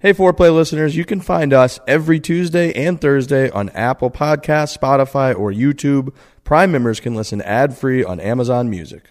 Hey, Foreplay listeners, you can find us every Tuesday and Thursday on Apple Podcasts, Spotify, or YouTube. Prime members can listen ad free on Amazon Music.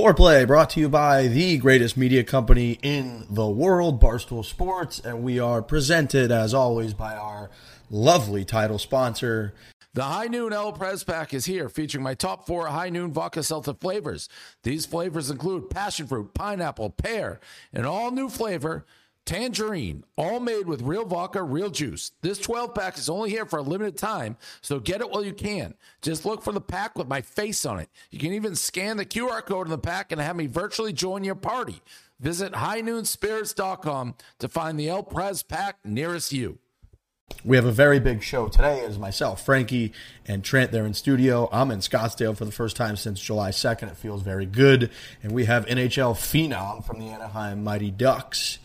Foreplay brought to you by the greatest media company in the world, Barstool Sports, and we are presented as always by our lovely title sponsor. The High Noon El Prez Pack is here, featuring my top four High Noon Vodka Seltzer flavors. These flavors include passion fruit, pineapple, pear, and all new flavor Tangerine, all made with real vodka, real juice. This 12 pack is only here for a limited time, so get it while you can. Just look for the pack with my face on it. You can even scan the QR code in the pack and have me virtually join your party. Visit highnoonspirits.com to find the El Prez pack nearest you. We have a very big show today as myself, Frankie, and Trent. They're in studio. I'm in Scottsdale for the first time since July 2nd. It feels very good. And we have NHL phenom from the Anaheim Mighty Ducks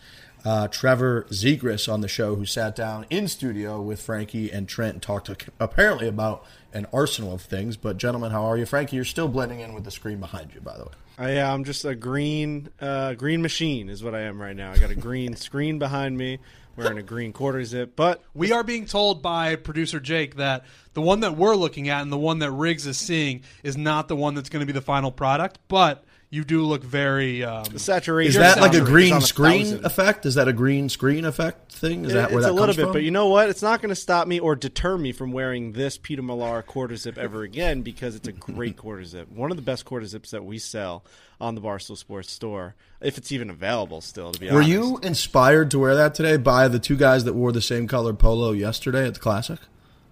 uh, Trevor Zegras on the show, who sat down in studio with Frankie and Trent and talked to, apparently about an arsenal of things. But, gentlemen, how are you? Frankie, you're still blending in with the screen behind you, by the way. I, yeah, I'm just a green uh, green machine is what I am right now. I got a green screen behind me, wearing a green quarter zip. But We are being told by producer Jake that the one that we're looking at and the one that Riggs is seeing is not the one that's going to be the final product, but you do look very um, the saturation Is that like a green on screen thousand. effect? Is that a green screen effect thing? Is that where it's that a little comes bit, from? but you know what? It's not going to stop me or deter me from wearing this Peter Millar quarter zip ever again because it's a great quarter zip. One of the best quarter zips that we sell on the Barstool Sports store, if it's even available still. To be honest. Were honest, you inspired to wear that today by the two guys that wore the same color polo yesterday at the Classic?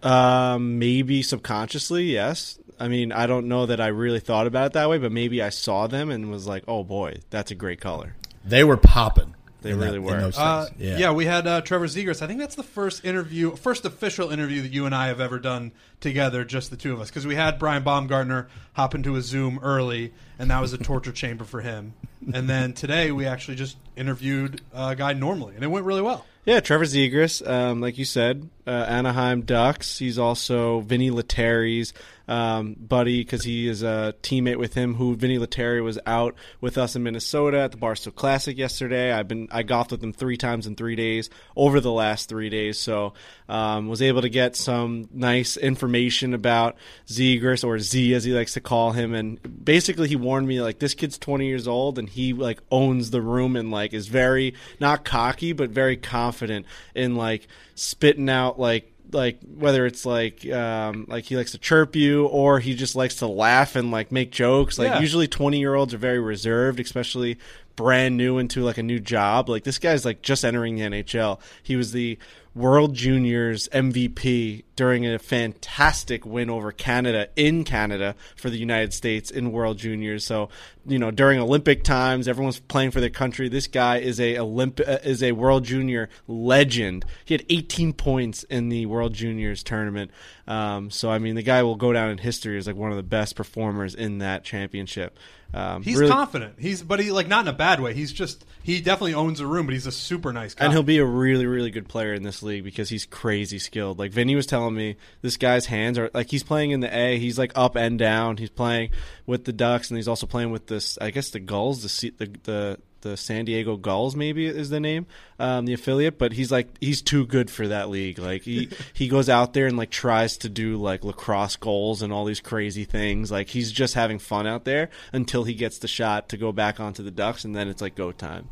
Um, maybe subconsciously, yes. I mean, I don't know that I really thought about it that way, but maybe I saw them and was like, "Oh boy, that's a great color." They were popping. They really that- were. Uh, yeah. yeah. we had uh, Trevor Zegras. I think that's the first interview, first official interview that you and I have ever done together, just the two of us. Because we had Brian Baumgartner hop into a Zoom early, and that was a torture chamber for him. And then today we actually just interviewed a guy normally, and it went really well. Yeah, Trevor Zegras, um, like you said, uh, Anaheim Ducks. He's also Vinny Lettieri's um, buddy because he is a teammate with him. Who Vinny Lettieri was out with us in Minnesota at the Barstool Classic yesterday. I've been I golfed with him three times in three days over the last three days, so um, was able to get some nice information about Zegras or Z as he likes to call him. And basically, he warned me like this kid's 20 years old and he like owns the room and like is very not cocky but very confident in like spitting out like like whether it's like um, like he likes to chirp you or he just likes to laugh and like make jokes. Like Yeah. usually 20 year olds are very reserved, especially brand new into like a new job. Like this guy's like just entering the NHL. He was the World Juniors MVP during a fantastic win over Canada in Canada for the United States in World Juniors. So, you know, during Olympic times, everyone's playing for their country. This guy is a Olymp- uh, is a World Junior legend. He had 18 points in the World Juniors tournament. Um, so, I mean, the guy will go down in history as like one of the best performers in that championship. Um, He's really- confident. He's, but he like not in a bad way. He's just he definitely owns a room, but he's a super nice guy. And he'll be a really, really good player in this league because he's crazy skilled. Like Vinny was telling me, this guy's hands are like he's playing in the A. He's like up and down. He's playing with the Ducks, and he's also playing with this. I guess the Gulls, the the the, the San Diego Gulls, maybe is the name, um, the affiliate. But he's like he's too good for that league. Like he he goes out there and like tries to do like lacrosse goals and all these crazy things. Like he's just having fun out there until he gets the shot to go back onto the Ducks, and then it's like go time.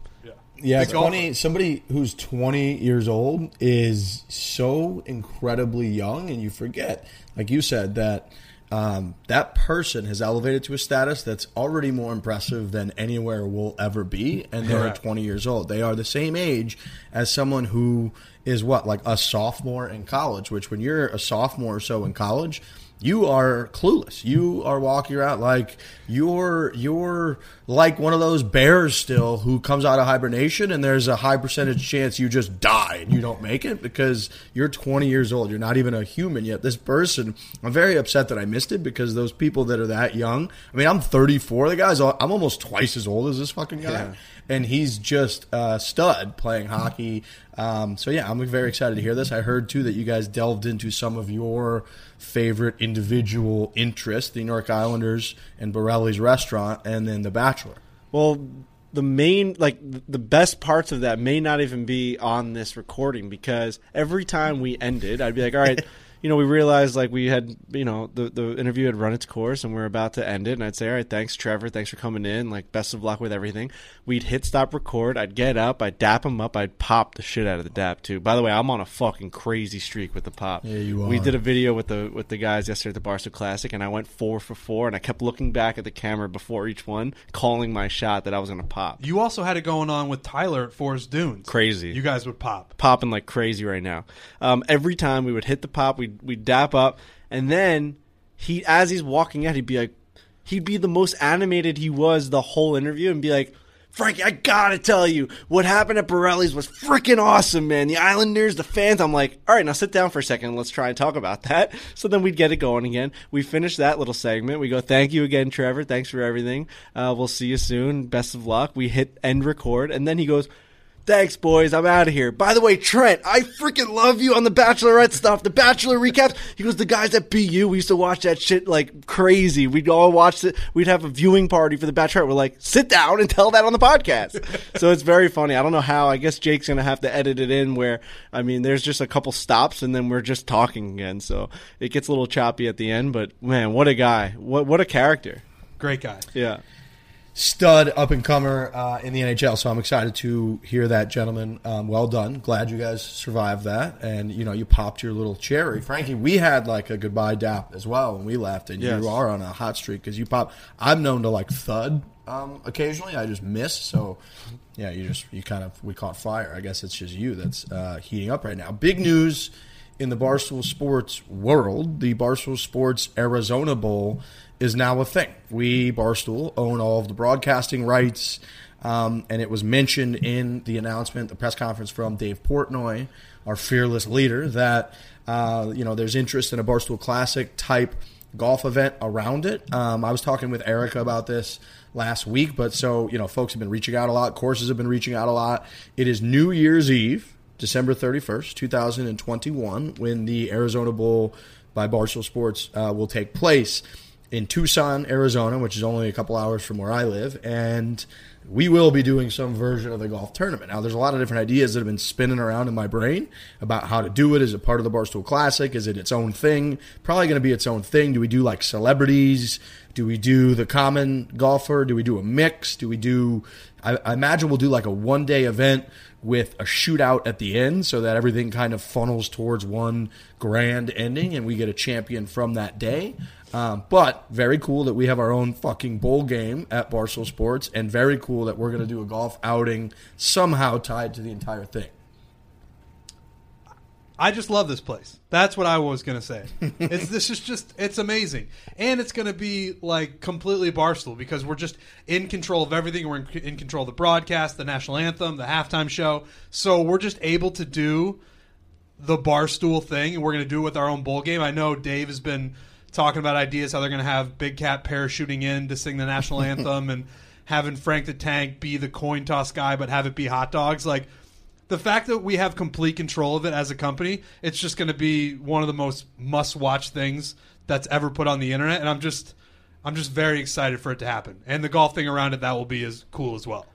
Yeah, The golfer. twenty. Somebody who's twenty years old is so incredibly young, and you forget, like you said, that um, that person has elevated to a status that's already more impressive than anywhere will ever be, and they're Correct. twenty years old. They are the same age as someone who is what, like a sophomore in college. Which, when you're a sophomore or so in college, you are clueless. You are walking around like you're you're like one of those bears still who comes out of hibernation and there's a high percentage chance you just die and you don't make it because you're 20 years old. You're not even a human yet. This person, I'm very upset that I missed it because those people that are that young. I mean, I'm 34. The guy's I'm almost twice as old as this fucking guy. Yeah and he's just a stud playing hockey. Um, so yeah, I'm very excited to hear this. I heard too that you guys delved into some of your favorite individual interest, the New York Islanders and Borrelli's restaurant, and then The Bachelor. Well, the main like the best parts of that may not even be on this recording because every time we ended, I'd be like, "All right." you know, we realized like we had, you know, the the interview had run its course and we are about to end it. And I'd say, all right, thanks, Trevor. Thanks for coming in. Like, best of luck with everything. We'd hit stop record. I'd get up. I'd dap him up. I'd pop the shit out of the dap too. By the way, I'm on a fucking crazy streak with the pop. Yeah, you are. We did a video with the with the guys yesterday at the Barstool Classic, and I went four for four. And I kept looking back at the camera before each one, calling my shot that I was going to pop. You also had it going on with Tyler at Forest Dunes. Crazy. You guys would pop. Popping like crazy right now. Um, every time we would hit the pop, we'd, we'd dap up and then he, as he's walking out, he'd be like, he'd be the most animated he was the whole interview, and be like, Frankie, I gotta tell you, what happened at Borrelli's was freaking awesome, man. The Islanders, the fans. I'm like, all right, now sit down for a second. Let's try and talk about that. So then we'd get it going again. We finish that little segment. We go, thank you again, Trevor. Thanks for everything. Uh, we'll see you soon. Best of luck. We hit end record, and then he goes, Thanks, boys. I'm out of here. By the way, Trent, I freaking love you on the Bachelorette stuff. The Bachelor recaps. He goes, the guys at BU, we used to watch that shit like crazy. We'd all watch it. We'd have a viewing party for the Bachelorette. We're like, sit down and tell that on the podcast. so it's very funny. I don't know how. I guess Jake's gonna have to edit it in where, I mean, there's just a couple stops and then we're just talking again. So it gets a little choppy at the end. But man, what a guy! What what a character! Great guy. Yeah stud up and comer uh, in the NHL. So I'm excited to hear that, gentlemen. Um, well done. Glad you guys survived that, and you know you popped your little cherry, Frankie. We had like a goodbye dap as well when we left, and yes. you are on a hot streak because you pop. I'm known to like thud um, occasionally. I just miss. So yeah, you just you kind of we caught fire. I guess it's just you that's uh, heating up right now. Big news in the Barstool Sports world: the Barstool Sports Arizona Bowl is now a thing. We, Barstool, own all of the broadcasting rights. Um, and it was mentioned in the announcement, the press conference from Dave Portnoy, our fearless leader, that uh, you know there's interest in a Barstool Classic type golf event around it. Um, I was talking with Erica about this last week, but so you know, folks have been reaching out a lot. Courses have been reaching out a lot. It is New Year's Eve, December 31st, 2021, when the Arizona Bowl by Barstool Sports uh, will take place in Tucson, Arizona, which is only a couple hours from where I live, and we will be doing some version of the golf tournament. Now, there's a lot of different ideas that have been spinning around in my brain about how to do it. Is it part of the Barstool Classic? Is it its own thing? Probably going to be its own thing. Do we do like celebrities? Do we do the common golfer? Do we do a mix? Do we do? I, I imagine we'll do like a one day event with a shootout at the end so that everything kind of funnels towards one grand ending and we get a champion from that day. Um, but very cool that we have our own fucking bowl game at Barstool Sports, and very cool that we're going to do a golf outing somehow tied to the entire thing. I just love this place. That's what I was going to say. It's this is just it's amazing, and it's going to be like completely barstool because we're just in control of everything. We're in, in control of the broadcast, the national anthem, the halftime show. So we're just able to do the barstool thing, and we're going to do it with our own bowl game. I know Dave has been talking about ideas how they're going to have Big Cat parachuting in to sing the national anthem and having Frank the Tank be the coin toss guy, but have it be hot dogs. Like the fact that we have complete control of it as a company, it's just going to be one of the most must watch things that's ever put on the internet. And I'm just, I'm just very excited for it to happen. And the golf thing around it, that will be as cool as well.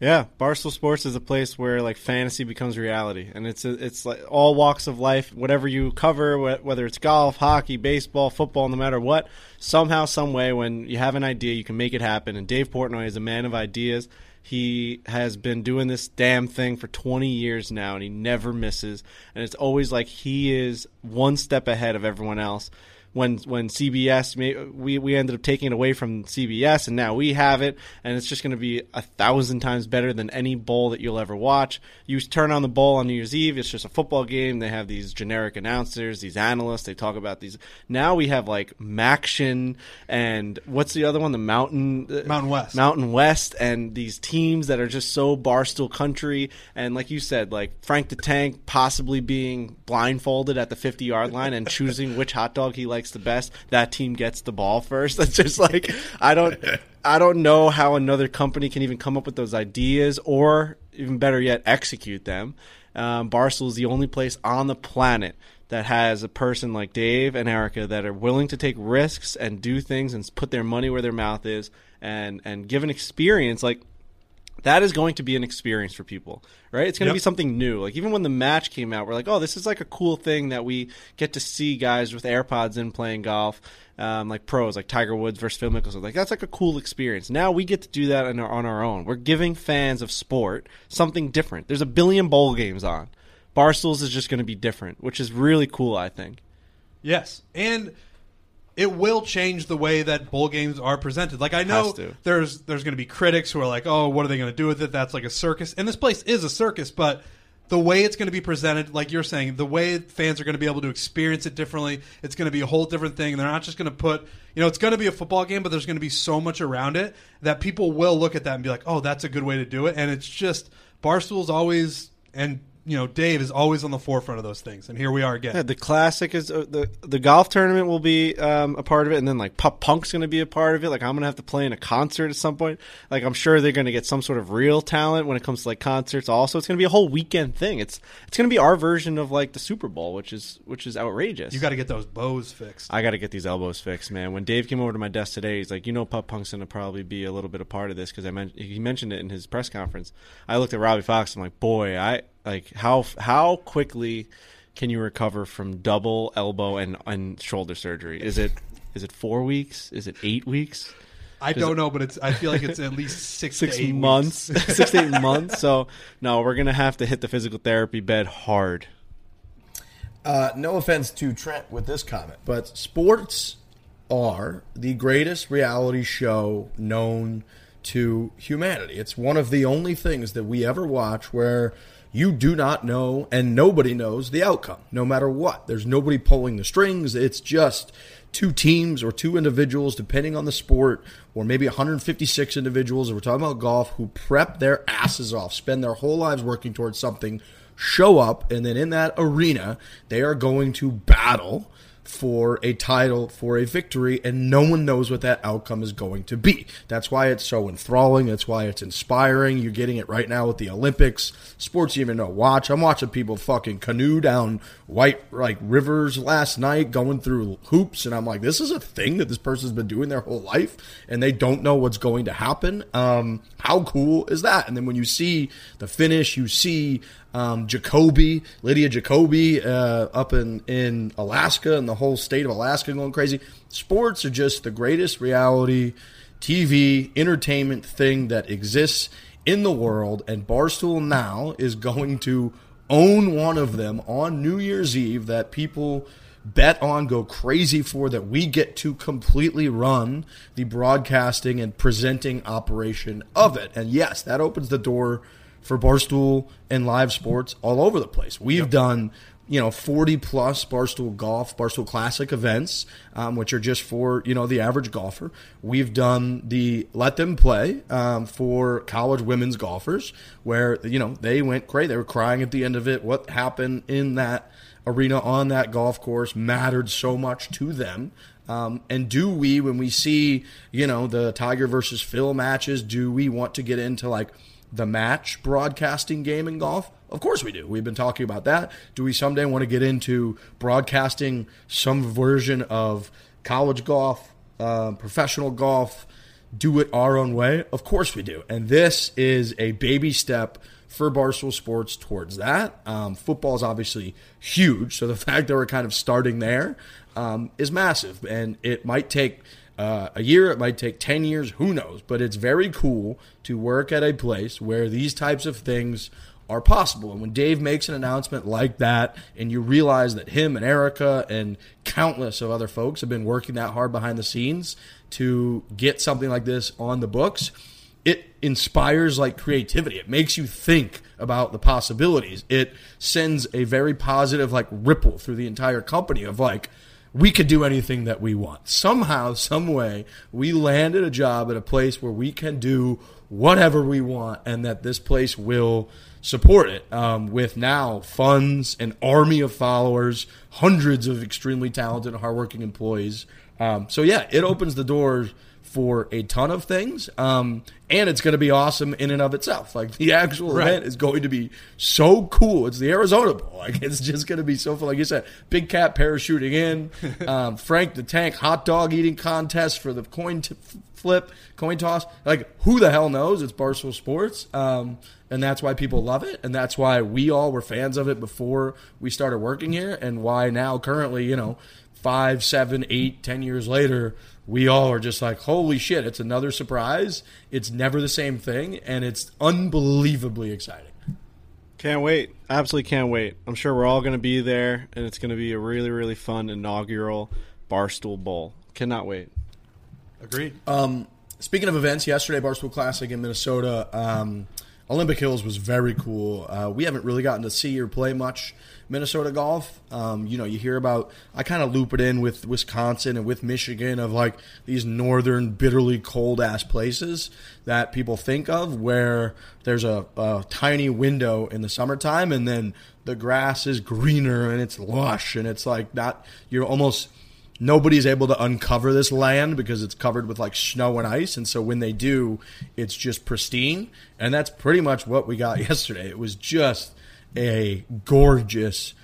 Yeah, Barstool Sports is a place where like fantasy becomes reality, and it's it's like all walks of life, whatever you cover, whether it's golf, hockey, baseball, football, no matter what. Somehow, some way, when you have an idea, you can make it happen. And Dave Portnoy is a man of ideas. He has been doing this damn thing for 20 years now, and he never misses. And it's always like he is one step ahead of everyone else when when CBS we we ended up taking it away from CBS, and now we have it, and it's just going to be a thousand times better than any bowl that you'll ever watch. You turn on the bowl on New Year's Eve; it's just a football game. They have these generic announcers, these analysts. They talk about these. Now we have like MACtion and what's the other one? The Mountain uh, Mountain West. Mountain West, and these teams that are just so barstool country. And like you said, like Frank the Tank possibly being blindfolded at the 50 yard line and choosing which hot dog he likes the best. That team gets the ball first. That's just like I don't. I don't know how another company can even come up with those ideas, or even better yet, execute them. Um, Barstool is the only place on the planet that has a person like Dave and Erica that are willing to take risks and do things and put their money where their mouth is and and give an experience like that is going to be an experience for people, right? It's going to Yep. be something new. Like even when the match came out, we're like, oh, this is like a cool thing that we get to see guys with AirPods in playing golf, um, like pros, like Tiger Woods versus Phil Mickelson. Like that's like a cool experience. Now we get to do that on our, on our own. We're giving fans of sport something different. There's a billion bowl games on. Barstools is just going to be different, which is really cool. I think. Yes, and it will change the way that bowl games are presented. Like I know there's there's going to be critics who are like, "Oh, what are they going to do with it? That's like a circus." And this place is a circus, but the way it's going to be presented, like you're saying, the way fans are going to be able to experience it differently, it's going to be a whole different thing. They're not just going to put, you know, it's going to be a football game, but there's going to be so much around it that people will look at that and be like, "Oh, that's a good way to do it." And it's just Barstool's always and you know Dave is always on the forefront of those things, and here we are again. Yeah, the classic is uh, the the golf tournament will be um, a part of it, and then like Pop Punk's going to be a part of it. Like I'm going to have to play in a concert at some point. Like I'm sure they're going to get some sort of real talent when it comes to like concerts. Also, it's going to be a whole weekend thing. It's it's going to be our version of like the Super Bowl, which is which is outrageous. You got to get those bows fixed. I got to get these elbows fixed, man. When Dave came over to my desk today, he's like, "You know, Pup Punk's gonna probably be a little bit a part of this because I men- he mentioned it in his press conference." I looked at Robbie Fox. I'm like, "Boy, I like how how quickly can you recover from double elbow and and shoulder surgery? Is it is it four weeks? Is it eight weeks? I don't know, but it's. I feel like it's at least six, Six to eight months? weeks. six to eight months? So no, we're gonna have to hit the physical therapy bed hard. Uh, no offense to Trent with this comment, but sports are the greatest reality show known to humanity. It's one of the only things that we ever watch where you do not know and nobody knows the outcome, no matter what. There's nobody pulling the strings. It's just two teams or two individuals, depending on the sport, or maybe 156 individuals, if we're talking about golf, who prep their asses off, spend their whole lives working towards something show up, and then in that arena, they are going to battle for a title, for a victory, and no one knows what that outcome is going to be. That's why it's so enthralling. That's why it's inspiring. You're getting it right now with the Olympics. Sports you even know watch. I'm watching people fucking canoe down white like rivers last night, going through hoops, and I'm like, this is a thing that this person's been doing their whole life, and they don't know what's going to happen. Um, how cool is that? And then when you see the finish, you see um, Jacoby, Lydia Jacoby, uh, up in, in Alaska and the whole state of Alaska going crazy. Sports are just the greatest reality TV entertainment thing that exists in the world, and Barstool now is going to own one of them on New Year's Eve that people bet on, go crazy for, that we get to completely run the broadcasting and presenting operation of it. And yes, that opens the door for Barstool and live sports all over the place. We've done, you know, 40 plus Barstool Golf, Barstool Classic events, um, which are just for, you know, the average golfer. We've done the Let Them Play um, for college women's golfers, where, you know, they went crazy. They were crying at the end of it. What happened in that arena on that golf course mattered so much to them. Um, and do we, when we see, you know, the Tiger versus Phil matches, do we want to get into like the match broadcasting game in golf? Of course we do. We've been talking about that. Do we someday want to get into broadcasting some version of college golf, uh, professional golf, do it our own way? Of course we do. And this is a baby step for Barstool Sports towards that. Um, football is obviously huge, so the fact that we're kind of starting there um, is massive, and it might take uh, a year, it might take ten years, who knows? But it's very cool to work at a place where these types of things are possible. And when Dave makes an announcement like that, and you realize that him and Erica and countless of other folks have been working that hard behind the scenes to get something like this on the books, it inspires like creativity. It makes you think about the possibilities. It sends a very positive like ripple through the entire company of like we could do anything that we want. Somehow, some way, we landed a job at a place where we can do whatever we want, and that this place will support it um, with now funds, an army of followers, hundreds of extremely talented, hardworking employees. Um, so yeah, it opens the doors for a ton of things. Um, and it's going to be awesome in and of itself. Like the actual right. event is going to be so cool. It's the Arizona Bowl. Like it's just going to be so fun. Like you said, big cat parachuting in, um, Frank the Tank hot dog eating contest for the coin t- flip, coin toss. Like who the hell knows? It's Barstool Sports. Um, and that's why people love it, and that's why we all were fans of it before we started working here, and why now currently, you know, five, seven, eight, ten years later, we all are just like, holy shit, it's another surprise. It's never the same thing, and it's unbelievably exciting. Can't wait. Absolutely can't wait. I'm sure we're all going to be there, and it's going to be a really, really fun inaugural Barstool Bowl. Cannot wait. Agreed. Um, speaking of events, yesterday, Barstool Classic in Minnesota. Um, Olympic Hills was very cool. Uh, we haven't really gotten to see or play much Minnesota golf. Um, you know, you hear about, I kind of loop it in with Wisconsin and with Michigan of like these northern, bitterly cold ass places that people think of where there's a, a tiny window in the summertime and then the grass is greener and it's lush and it's like not, you're almost nobody's able to uncover this land because it's covered with like snow and ice. And so when they do it's just pristine. And that's pretty much what we got yesterday. It was just a gorgeous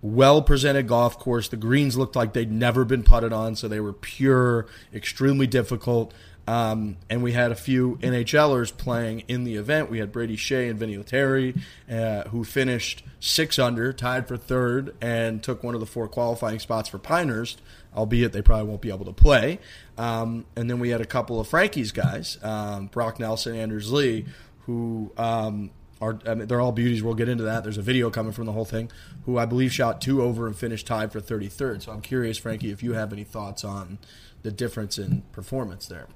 well presented golf course the greens looked like they'd never been putted on so they were pure extremely difficult um, and we had a few NHLers playing in the event. We had Brady Skjei and Vinny Lettieri, uh, who finished six under, tied for third, and took one of the four qualifying spots for Pinehurst albeit they probably won't be able to play. Um, and then we had a couple of Frankie's guys, um, Brock Nelson, Anders Lee, who um, are I mean, they're all beauties. We'll get into that. There's a video coming from the whole thing. Who I believe shot two over and finished tied for 33rd. So I'm curious, Frankie, if you have any thoughts on the difference in performance there.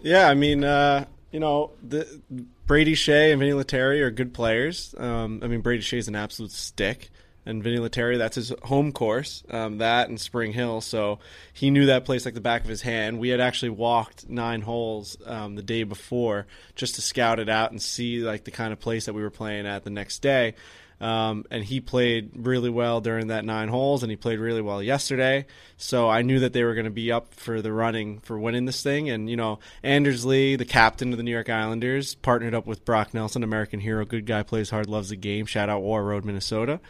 Yeah, I mean, uh, you know, the, Brady Skjei and Vinny Lettieri are good players. Um, I mean, Brady Skjei is an absolute stick and Vinny Lettieri, that's his home course, um, that and Spring Hill. So he knew that place like the back of his hand. We had actually walked nine holes um, the day before just to scout it out and see like the kind of place that we were playing at the next day. Um, and he played really well during that nine holes, and he played really well yesterday. So I knew that they were going to be up for the running for winning this thing. And you know, Anders Lee, the captain of the New York Islanders, partnered up with Brock Nelson, American hero, good guy, plays hard, loves the game. Shout out Warroad, Minnesota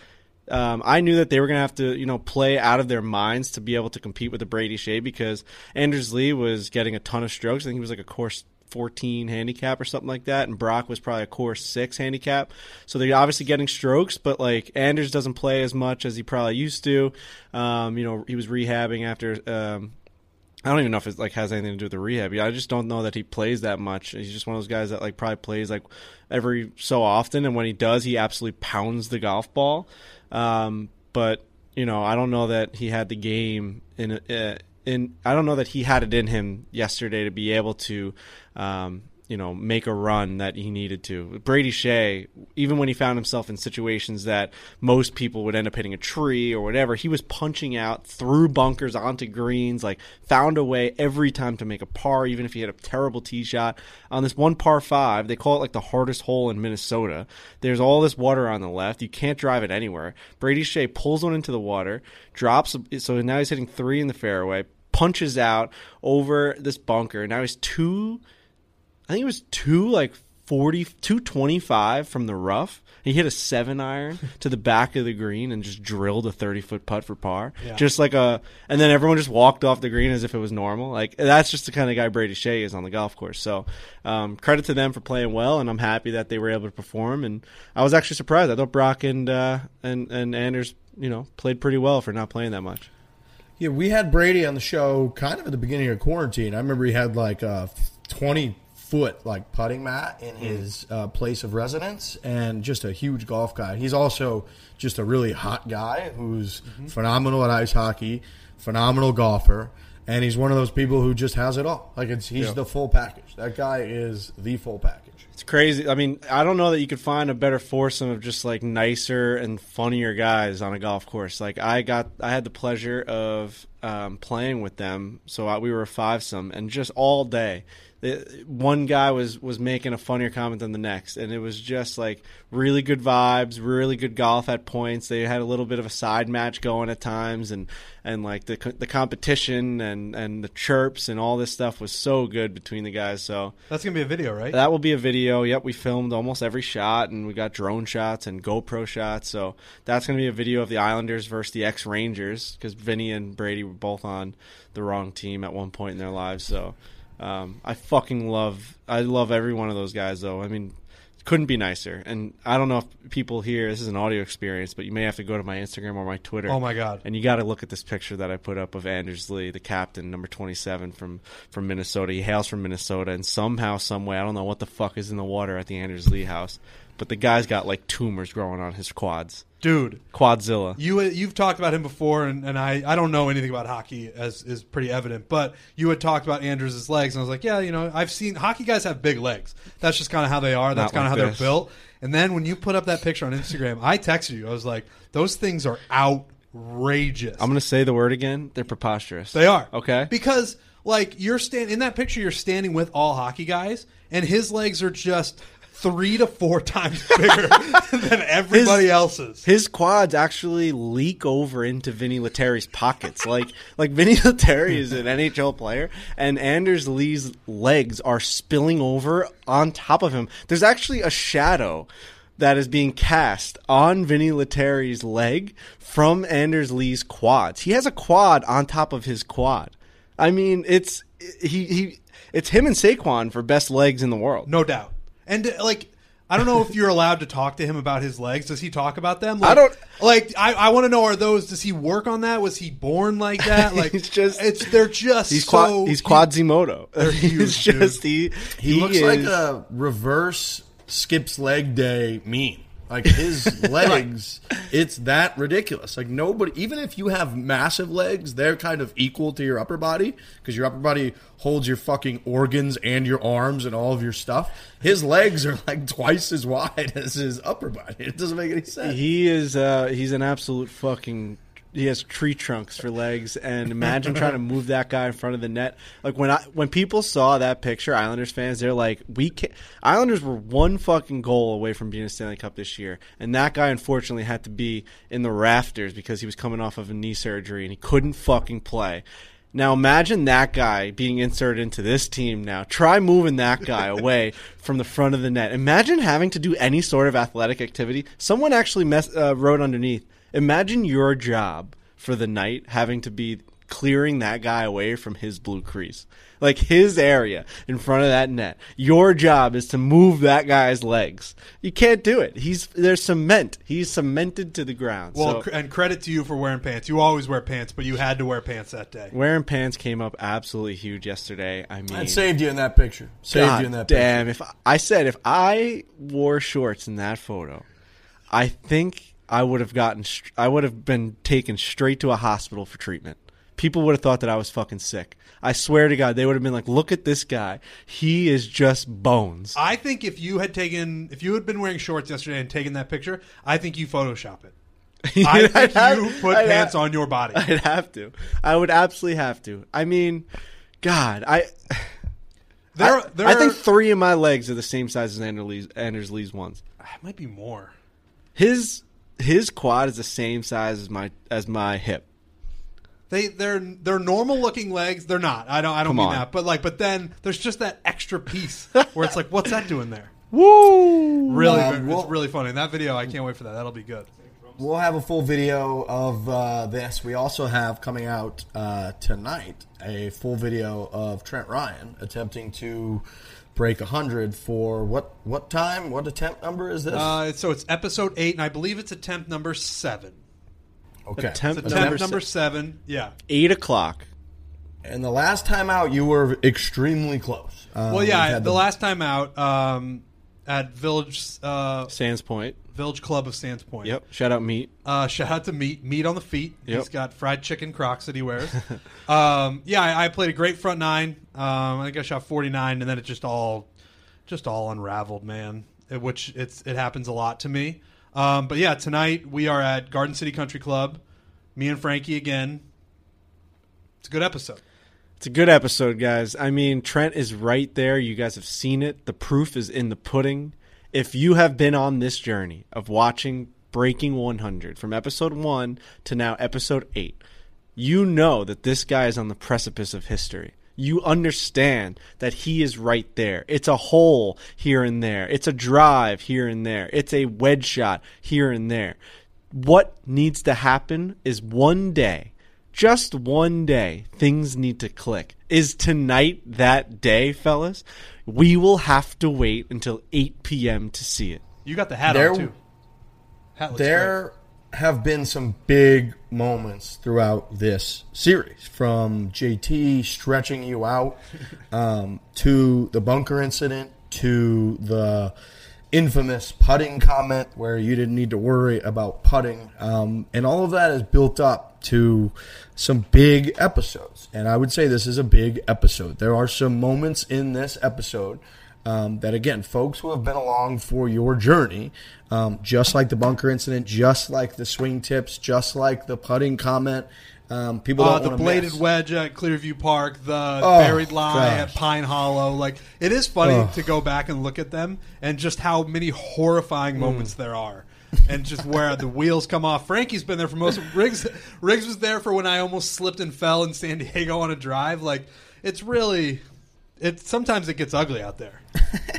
um, I knew that they were going to have to, you know, play out of their minds to be able to compete with the Brady Skjei because Anders Lee was getting a ton of strokes. I think he was like a course 14 handicap or something like that, and Brock was probably a course six handicap. So they're obviously getting strokes, but like Anders doesn't play as much as he probably used to. Um, you know, he was rehabbing after. Um, I don't even know if it like has anything to do with the rehab. I just don't know that he plays that much. He's just one of those guys that like probably plays like every so often, and when he does, he absolutely pounds the golf ball. Um, but you know, I don't know that he had the game in. Uh, in I don't know that he had it in him yesterday to be able to um, you know, make a run that he needed to. Brady Skjei, even when he found himself in situations that most people would end up hitting a tree or whatever, he was punching out through bunkers onto greens, like found a way every time to make a par, even if he had a terrible tee shot. On this one par five, they call it like the hardest hole in Minnesota. There's all this water on the left. You can't drive it anywhere. Brady Skjei pulls one into the water, drops, so now he's hitting three in the fairway, punches out over this bunker. Now he's two I think it was two like 40 225 from the rough. He hit a 7 iron to the back of the green and just drilled a 30 foot putt for par. Yeah. Just like a and then everyone just walked off the green as if it was normal. Like that's just the kind of guy Brady Skjei is on the golf course. So, um, credit to them for playing well and I'm happy that they were able to perform and I was actually surprised. I thought Brock and uh, and and Anders, you know, played pretty well for not playing that much. Yeah, we had Brady on the show kind of at the beginning of quarantine. I remember he had like a 20 foot like putting mat in his uh, place of residence, and just a huge golf guy. He's also just a really hot guy who's phenomenal at ice hockey, phenomenal golfer. And he's one of those people who just has it all. Like it's he's the full package. That guy is the full package. It's crazy. I mean, I don't know that you could find a better foursome of just like nicer and funnier guys on a golf course. Like I got, I had the pleasure of um, playing with them. So I, we were a fivesome, and just all day, it, one guy was was making a funnier comment than the next, and it was just like really good vibes, really good golf at points. They had a little bit of a side match going at times, and and like the the competition and and the chirps and all this stuff was so good between the guys. So That's gonna be a video, right? that will be a video. Yep, we filmed almost every shot, and we got drone shots and GoPro shots. So that's going to be a video of the Islanders versus the ex Rangers because Vinny and Brady were both on the wrong team at one point in their lives. So um, I fucking love, I love every one of those guys. Though I mean, couldn't be nicer. And I don't know if people here, this is an audio experience, but you may have to go to my Instagram or my Twitter. Oh my God. And you got to look at this picture that I put up of Anders Lee, the captain, number 27 from from Minnesota. He hails from Minnesota, and somehow, some way, I don't know what the fuck is in the water at the Anders Lee house, but the guy's got like tumors growing on his quads. Dude, Quadzilla. you you've talked about him before, and, and I, I don't know anything about hockey as is pretty evident. But you had talked about Anders' legs, and I was like, yeah, you know, I've seen hockey guys have big legs. That's just kind of how they are. That's kind of like how this. they're built. And then when you put up that picture on Instagram, I texted you. I was like, those things are outrageous. I'm going to say the word again. They're preposterous. They are Okay. because like you're stand in that picture, you're standing with all hockey guys, and his legs are just three to four times bigger than everybody His- else's. His quads actually leak over into Vinny Lettieri's pockets. like like Vinny Lettieri is an NHL player, and Anders Lee's legs are spilling over on top of him. There's actually a shadow that is being cast on Vinny Lettieri's leg from Anders Lee's quads. He has a quad on top of his quad. I mean, it's he he it's him and Saquon for best legs in the world. No doubt. And uh, like, I don't know if you're allowed to talk to him about his legs. Does he talk about them? Like, I don't- Like, I, I want to know: Are those? Does he work on that? Was he born like that? Like, He's just- it's they're just He's so quad, he's Quadzimoto. he's just he He, looks like a reverse skips leg day meme. Like his legs, it's that ridiculous. Like nobody, even if you have massive legs, they're kind of equal to your upper body because your upper body holds your fucking organs and your arms and all of your stuff. His legs are like twice as wide as his upper body. It doesn't make any sense. he is uh he's an absolute fucking he has tree trunks for legs and imagine trying to move that guy in front of the net like when i when people saw that picture islanders fans they're like we can islanders were one fucking goal away from being a stanley cup this year and that guy unfortunately had to be in the rafters because he was coming off of a knee surgery and he couldn't fucking play Now imagine that guy being inserted into this team now. Try moving that guy away from the front of the net. Imagine having to do any sort of athletic activity. Someone actually mess, uh, wrote underneath. Imagine your job for the night having to be clearing that guy away from his blue crease. Like his area in front of that net. Your job is to move that guy's legs. You can't do it. He's there's cement. He's cemented to the ground. Well, So- cr- and credit to you for wearing pants. You always wear pants, but you had to wear pants that day. Wearing pants came up absolutely huge yesterday. I mean, And saved you in that picture. Saved God you in that damn! picture. If I, I said if I wore shorts in that photo, I think I would have gotten. I would have been taken straight to a hospital for treatment. People would have thought that I was fucking sick. I swear to God, they would have been like, "Look at this guy. He is just bones." I think if you had taken, if you had been wearing shorts yesterday and taken that picture, I think you Photoshop it. I think have- you put I'd pants have- on your body. I'd have to. I would absolutely have to. I mean, God, I. There, I, there I think three of my legs are the same size as Anders Lee's, Anders Lee's ones. it might be more. His his quad is the same size as my as my hip. They they're they're normal looking legs. They're not. I don't I don't Come mean on. that. But like but then there's just that extra piece where it's like what's that doing there? Woo! Really Um, it's well- really funny. And that video I can't wait for that. That'll be good. We'll have a full video of uh, this. We also have coming out uh, tonight a full video of Trent Ryan attempting to break 100 for what what time? What attempt number is this? Uh, so it's episode eight, and I believe it's attempt number seven. okay. attempt It's Number attempt se- seven. Yeah. Eight o'clock. And the last time out, you were extremely close. Um, Well, yeah, had the last time out um, at Village uh, Sands Point. Village Club of Sands Point. Yep. Shout out Meat. Uh, shout out to Meat. Meat on the feet. Yep. He's got fried chicken Crocs that he wears. um, yeah, I, I played a great front nine. Um, I think I shot 49, and then it just all, just all unraveled, man. It- which it's it happens a lot to me. Um, but yeah, tonight we are at Garden City Country Club. Me and Frankie again. It's a good episode. It's a good episode, guys. I mean, Trent is right there. You guys have seen it. The proof is in the pudding. If you have been on this journey of watching Breaking 100 from episode 1 to now episode 8, you know that this guy is on the precipice of history. You understand that he is right there. It's a hole here and there. It's a drive here and there. It's a wedge shot here and there. What needs to happen is one day just one day things need to click. Is tonight that day, fellas? We will have to wait until 8 p.m. to see it. You got the hat There- on too. Hat looks great. there have been some big moments throughout this series from JT stretching you out um, to the bunker incident to the infamous putting comment where you didn't need to worry about putting. Um, and all of that is built up to some big episodes. And i would say this is a big episode. There are some moments in this episode um, that again, folks who have been along for your journey, um, just like the bunker incident, just like the swing tips, just like the putting comment, um, people Uh, the bladed miss. wedge at Clearview Park, the Oh, buried lie gosh. at Pine Hollow. Like it is funny Oh. to go back and look at them and just how many horrifying moments there are. And just where the wheels come off. Frankie's been there for most. Riggs Riggs was there for when I almost slipped and fell in San Diego on a drive. Like it's really, it sometimes it gets ugly out there.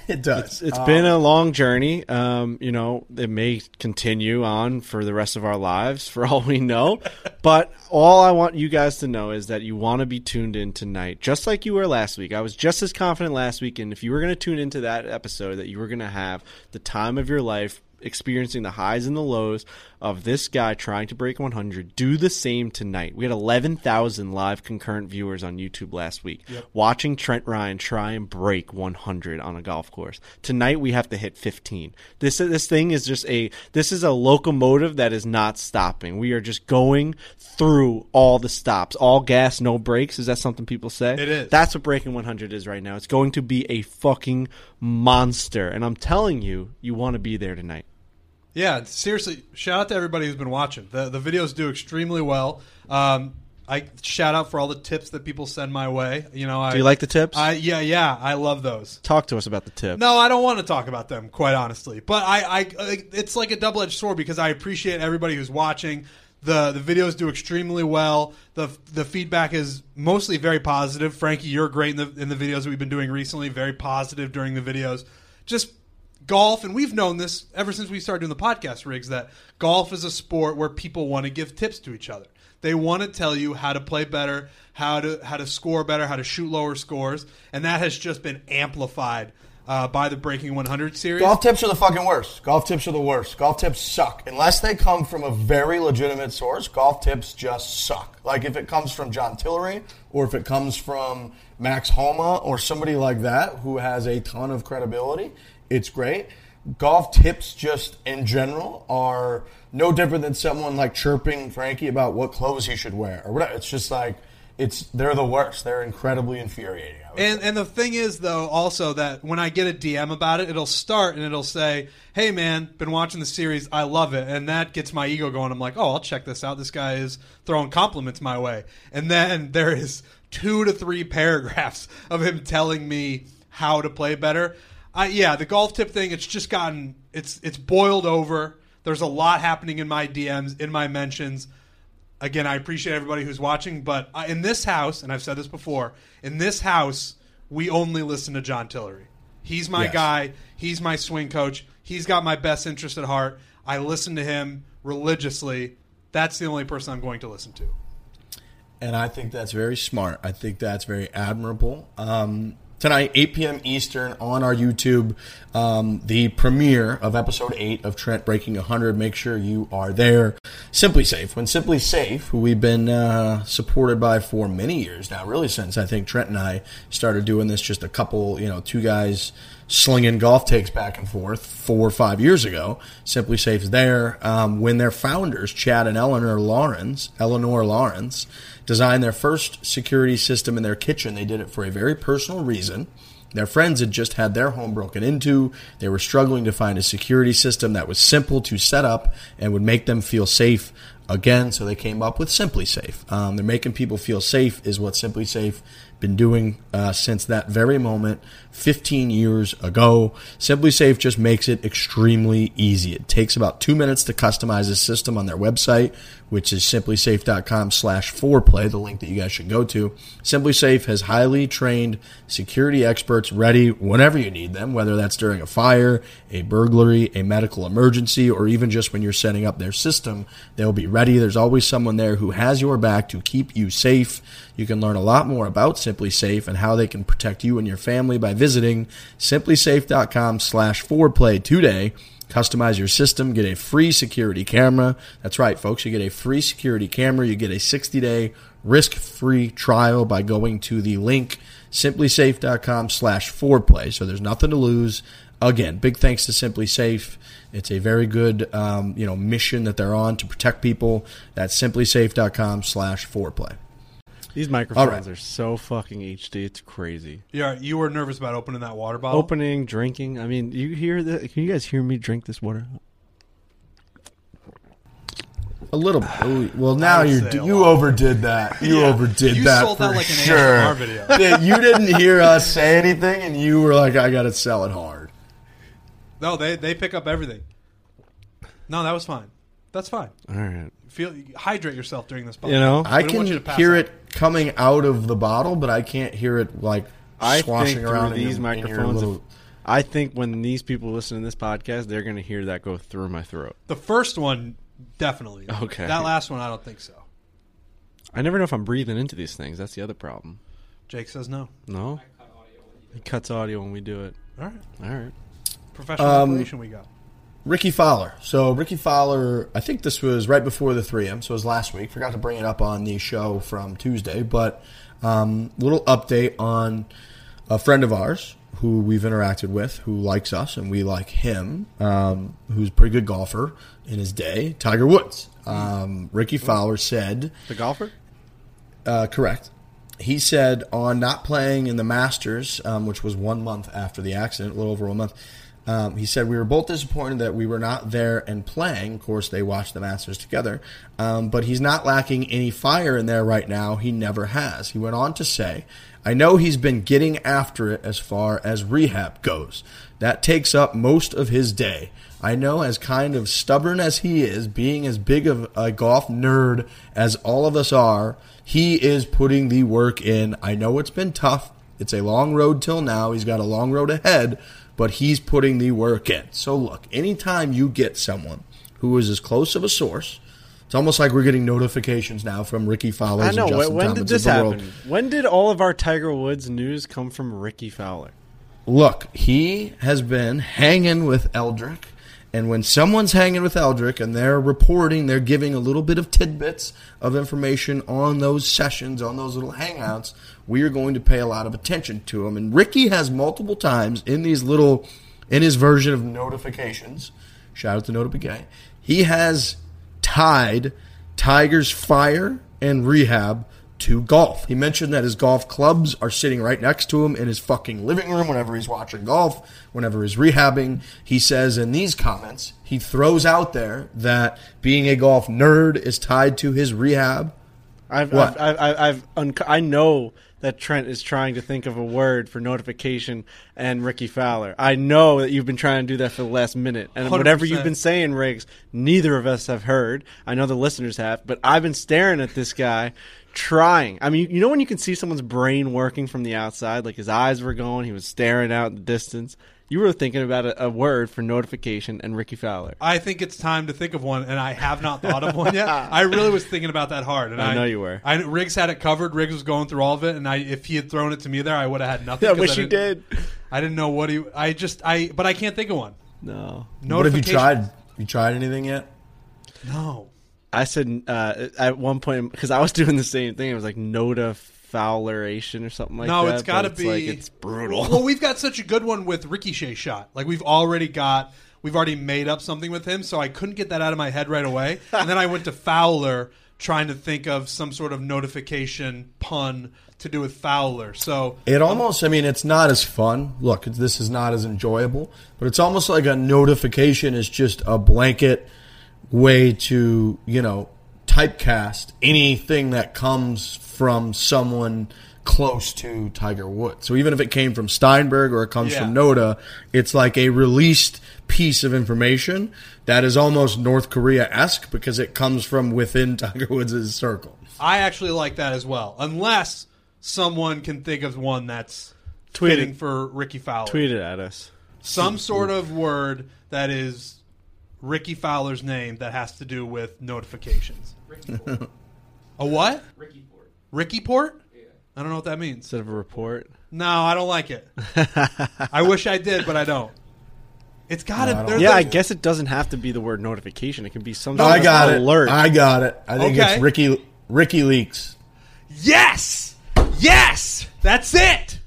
It does. It's, it's been a long journey. Um, you know, it may continue on for the rest of our lives, for all we know. but all I want you guys to know is that you want to be tuned in tonight, just like you were last week. I was just as confident last week, and if you were going to tune into that episode, that you were going to have the time of your life experiencing the highs and the lows of this guy trying to break 100 do the same tonight. We had 11,000 live concurrent viewers on YouTube last week watching Trent Ryan try and break 100 on a golf course. Tonight we have to hit 15 this this thing is just a this is a locomotive that is not stopping. We are just going through all the stops. All gas no brakes. Is that something people say? It is. that's what breaking 100 is right now. It's going to be a fucking monster. And I'm telling you you want to be there tonight Yeah, seriously, shout out to everybody who's been watching. The the videos do extremely well. Um, I shout out for all the tips that people send my way. You know, I, Do you like the tips? I yeah yeah I love those. Talk to us about the tips. No, I don't want to talk about them, quite honestly. But I, I, it's like a double edged sword because I appreciate everybody who's watching. the The videos do extremely well. the The feedback is mostly very positive. Frankie, you're great in the in the videos that we've been doing recently. Very positive during the videos. Just golf, and we've known this ever since we started doing the podcast. Riggs that golf is a sport where people want to give tips to each other. They want to tell you how to play better, how to how to score better, how to shoot lower scores, and that has just been amplified uh, by the Breaking 100 series. Golf tips are the fucking worst. Golf tips are the worst. Golf tips suck. Unless they come from a very legitimate source, golf tips just suck. Like if it comes from John Tillery or if it comes from Max Homa or somebody like that who has a ton of credibility, it's great. Golf tips just in general are no different than someone like chirping Frankie about what clothes he should wear or whatever. It's just like it's they're the worst. They're incredibly infuriating. And and the thing is though also that when I get a DM about it, it'll start and it'll say, "Hey man, been watching the series, I love it," and that gets my ego going. I'm like, "Oh, I'll check this out. This guy is throwing compliments my way." And then there is two to three paragraphs of him telling me how to play better. I, yeah, the golf tip thing, it's just gotten it's it's boiled over. There's a lot happening in my DMs, in my mentions again, I appreciate everybody who's watching, but I- in this house, and I've said this before, in this house, we only listen to John Tillery. He's my Yes. guy. He's my swing coach. He's got my best interest at heart. I listen to him religiously. That's the only person I'm going to listen to. And I think that's very smart. I think that's very admirable. Um, tonight, 8 p.m. Eastern on our YouTube, um, the premiere of episode 8 of Trent Breaking 100. Make sure you are there. SimpliSafe. When SimpliSafe, who we've been uh, supported by for many years now, really since I think Trent and I started doing this just a couple, you know, two guys slinging golf takes back and forth four or five years ago. SimpliSafe's there. Um, when their founders, Chad and Eleanor Laurans, Eleanor Laurans, designed their first security system in their kitchen, they did it for a very personal reason. Their friends had just had their home broken into. They were struggling to find a security system that was simple to set up and would make them feel safe again. So they came up with SimpliSafe. Um, they're making people feel safe, is what SimpliSafe been doing uh, since that very moment 15 years ago. SimpliSafe just makes it extremely easy. It takes about two minutes to customize a system on their website, which is simplisafe.com slash foreplay, the link that you guys should go to. SimpliSafe has highly trained security experts ready whenever you need them, whether that's during a fire, a burglary, a medical emergency, or even just when you're setting up their system. They'll be ready. There's always someone there who has your back to keep you safe. You can learn a lot more about SimpliSafe and how they can protect you and your family by visiting simplisafe.com slash foreplay today. Customize your system, get a free security camera. That's right, folks. You get a free security camera. You get a 60 day risk free trial by going to the link simplisafe.com slash foreplay. So there's nothing to lose. Again, big thanks to SimpliSafe. It's a very good, um, you know, mission that they're on to protect people. That's simplisafe.com slash foreplay. These microphones right. are so fucking HD. It's crazy. Yeah, you were nervous about opening that water bottle. Opening, drinking. I mean, you hear that? Can you guys hear me drink this water? A little. oh, Well, now would you say a you overdid that. You Yeah. overdid You that sold for that like an sure. ASMR video. Yeah, you didn't hear us say anything, and you were like, "I got to sell it hard." No, they they pick up everything. No, that was fine. That's fine. All right. Feel hydrate yourself during this. Podcast. You know, I can want you hear out. it coming out of the bottle, but I can't hear it like I swashing around in these your- in your microphones. little- if- I think when these people listen to this podcast, they're going to hear that go through my throat. The first one, definitely. Okay. That last one, I don't think so. I never know if I'm breathing into these things. That's the other problem. Jake says no. No, he cuts audio when we do it. All right. All right. Professional Um, we got. Rickie Fowler. So Rickie Fowler, I think this was right before the 3M, so it was last week. Forgot to bring it up on the show from Tuesday, but um, little update on a friend of ours who we've interacted with, who likes us and we like him, um, who's a pretty good golfer in his day, Tiger Woods. Um, Rickie Fowler said The golfer? uh, correct. He said on not playing in the Masters, um, which was one month after the accident, a little over a month. Um, he said we were both disappointed that we were not there and playing. Of course, they watched the Masters together, um, but he's not lacking any fire in there right now. He never has. He went on to say, "I know he's been getting after it as far as rehab goes. That takes up most of his day." I know, as kind of stubborn as he is, being as big of a golf nerd as all of us are, he is putting the work in. I know it's been tough. It's a long road till now. He's got a long road ahead, but he's putting the work in. So, look, anytime you get someone who is as close of a source, it's almost like we're getting notifications now from Rickie Fowler. I know. When, Justin when Thomas did this the world. happen? When did all of our Tiger Woods news come from Rickie Fowler? Look, he has been hanging with Eldrick. And when someone's hanging with Eldrick and they're reporting, they're giving a little bit of tidbits of information on those sessions, on those little hangouts, we are going to pay a lot of attention to him. And Rickie has multiple times in these little, in his version of notifications, shout out to Notah Begay, he has tied Tiger's fire and rehab to golf. He mentioned that his golf clubs are sitting right next to him in his fucking living room whenever he's watching golf, whenever he's rehabbing. He says in these comments, he throws out there that being a golf nerd is tied to his rehab. I've, What? I've, I've, I've unco- I know that Trent is trying to think of a word for notification and Rickie Fowler. I know that you've been trying to do that for the last minute, and whatever you've been saying, Riggs, neither of us have heard. I know the listeners have, but I've been staring at this guy, trying. I mean, you know when you can see someone's brain working from the outside, like his eyes were going, he was staring out in the distance. You were thinking about a, a word for notification and Rickie Fowler. I think it's time to think of one, and I have not thought of one yet. I really was thinking about that hard, and I I, know you were. I Riggs had it covered. Riggs was going through all of it, and I if he had thrown it to me there, I would have had nothing. I wish you didn't- I didn't know what he. I just I, but I can't think of one. No. What have you tried? You tried anything yet? No. I said uh, at one point because I was doing the same thing. It was like nota fowleration or something like that. no, it's got to be. like it's brutal. Well, we've got such a good one with Ricochet shot. Like we've already got, we've already made up something with him, so I couldn't get that out of my head right away. and then I went to Fowler, trying to think of some sort of notification pun to do with Fowler. So It almost, I mean, it's not as fun. Look, this is not as enjoyable, but it's almost like a notification is just a blanket way to, you know, typecast anything that comes from someone close to Tiger Woods. So even if it came from Steinberg or it comes Yeah. from Notah, it's like a released piece of information that is almost North Korea esque because it comes from within Tiger Woods' circle. I actually like that as well, unless someone can think of one that's tweeting for Rickie Fowler. Tweet it at us. Some sort of word that is Rickie Fowler's name that has to do with notifications. A what? Ricky Port. Ricky Port? Yeah. I don't know what that means. Instead of a report. No, I don't like it. I wish I did, but I don't. It's got No, to. don't. there's Yeah, a- I guess it doesn't have to be the word notification. It can be some No, sort I of got it. alert. I got it. I think Okay. it's Ricky Ricky Leaks. Yes, yes, that's it.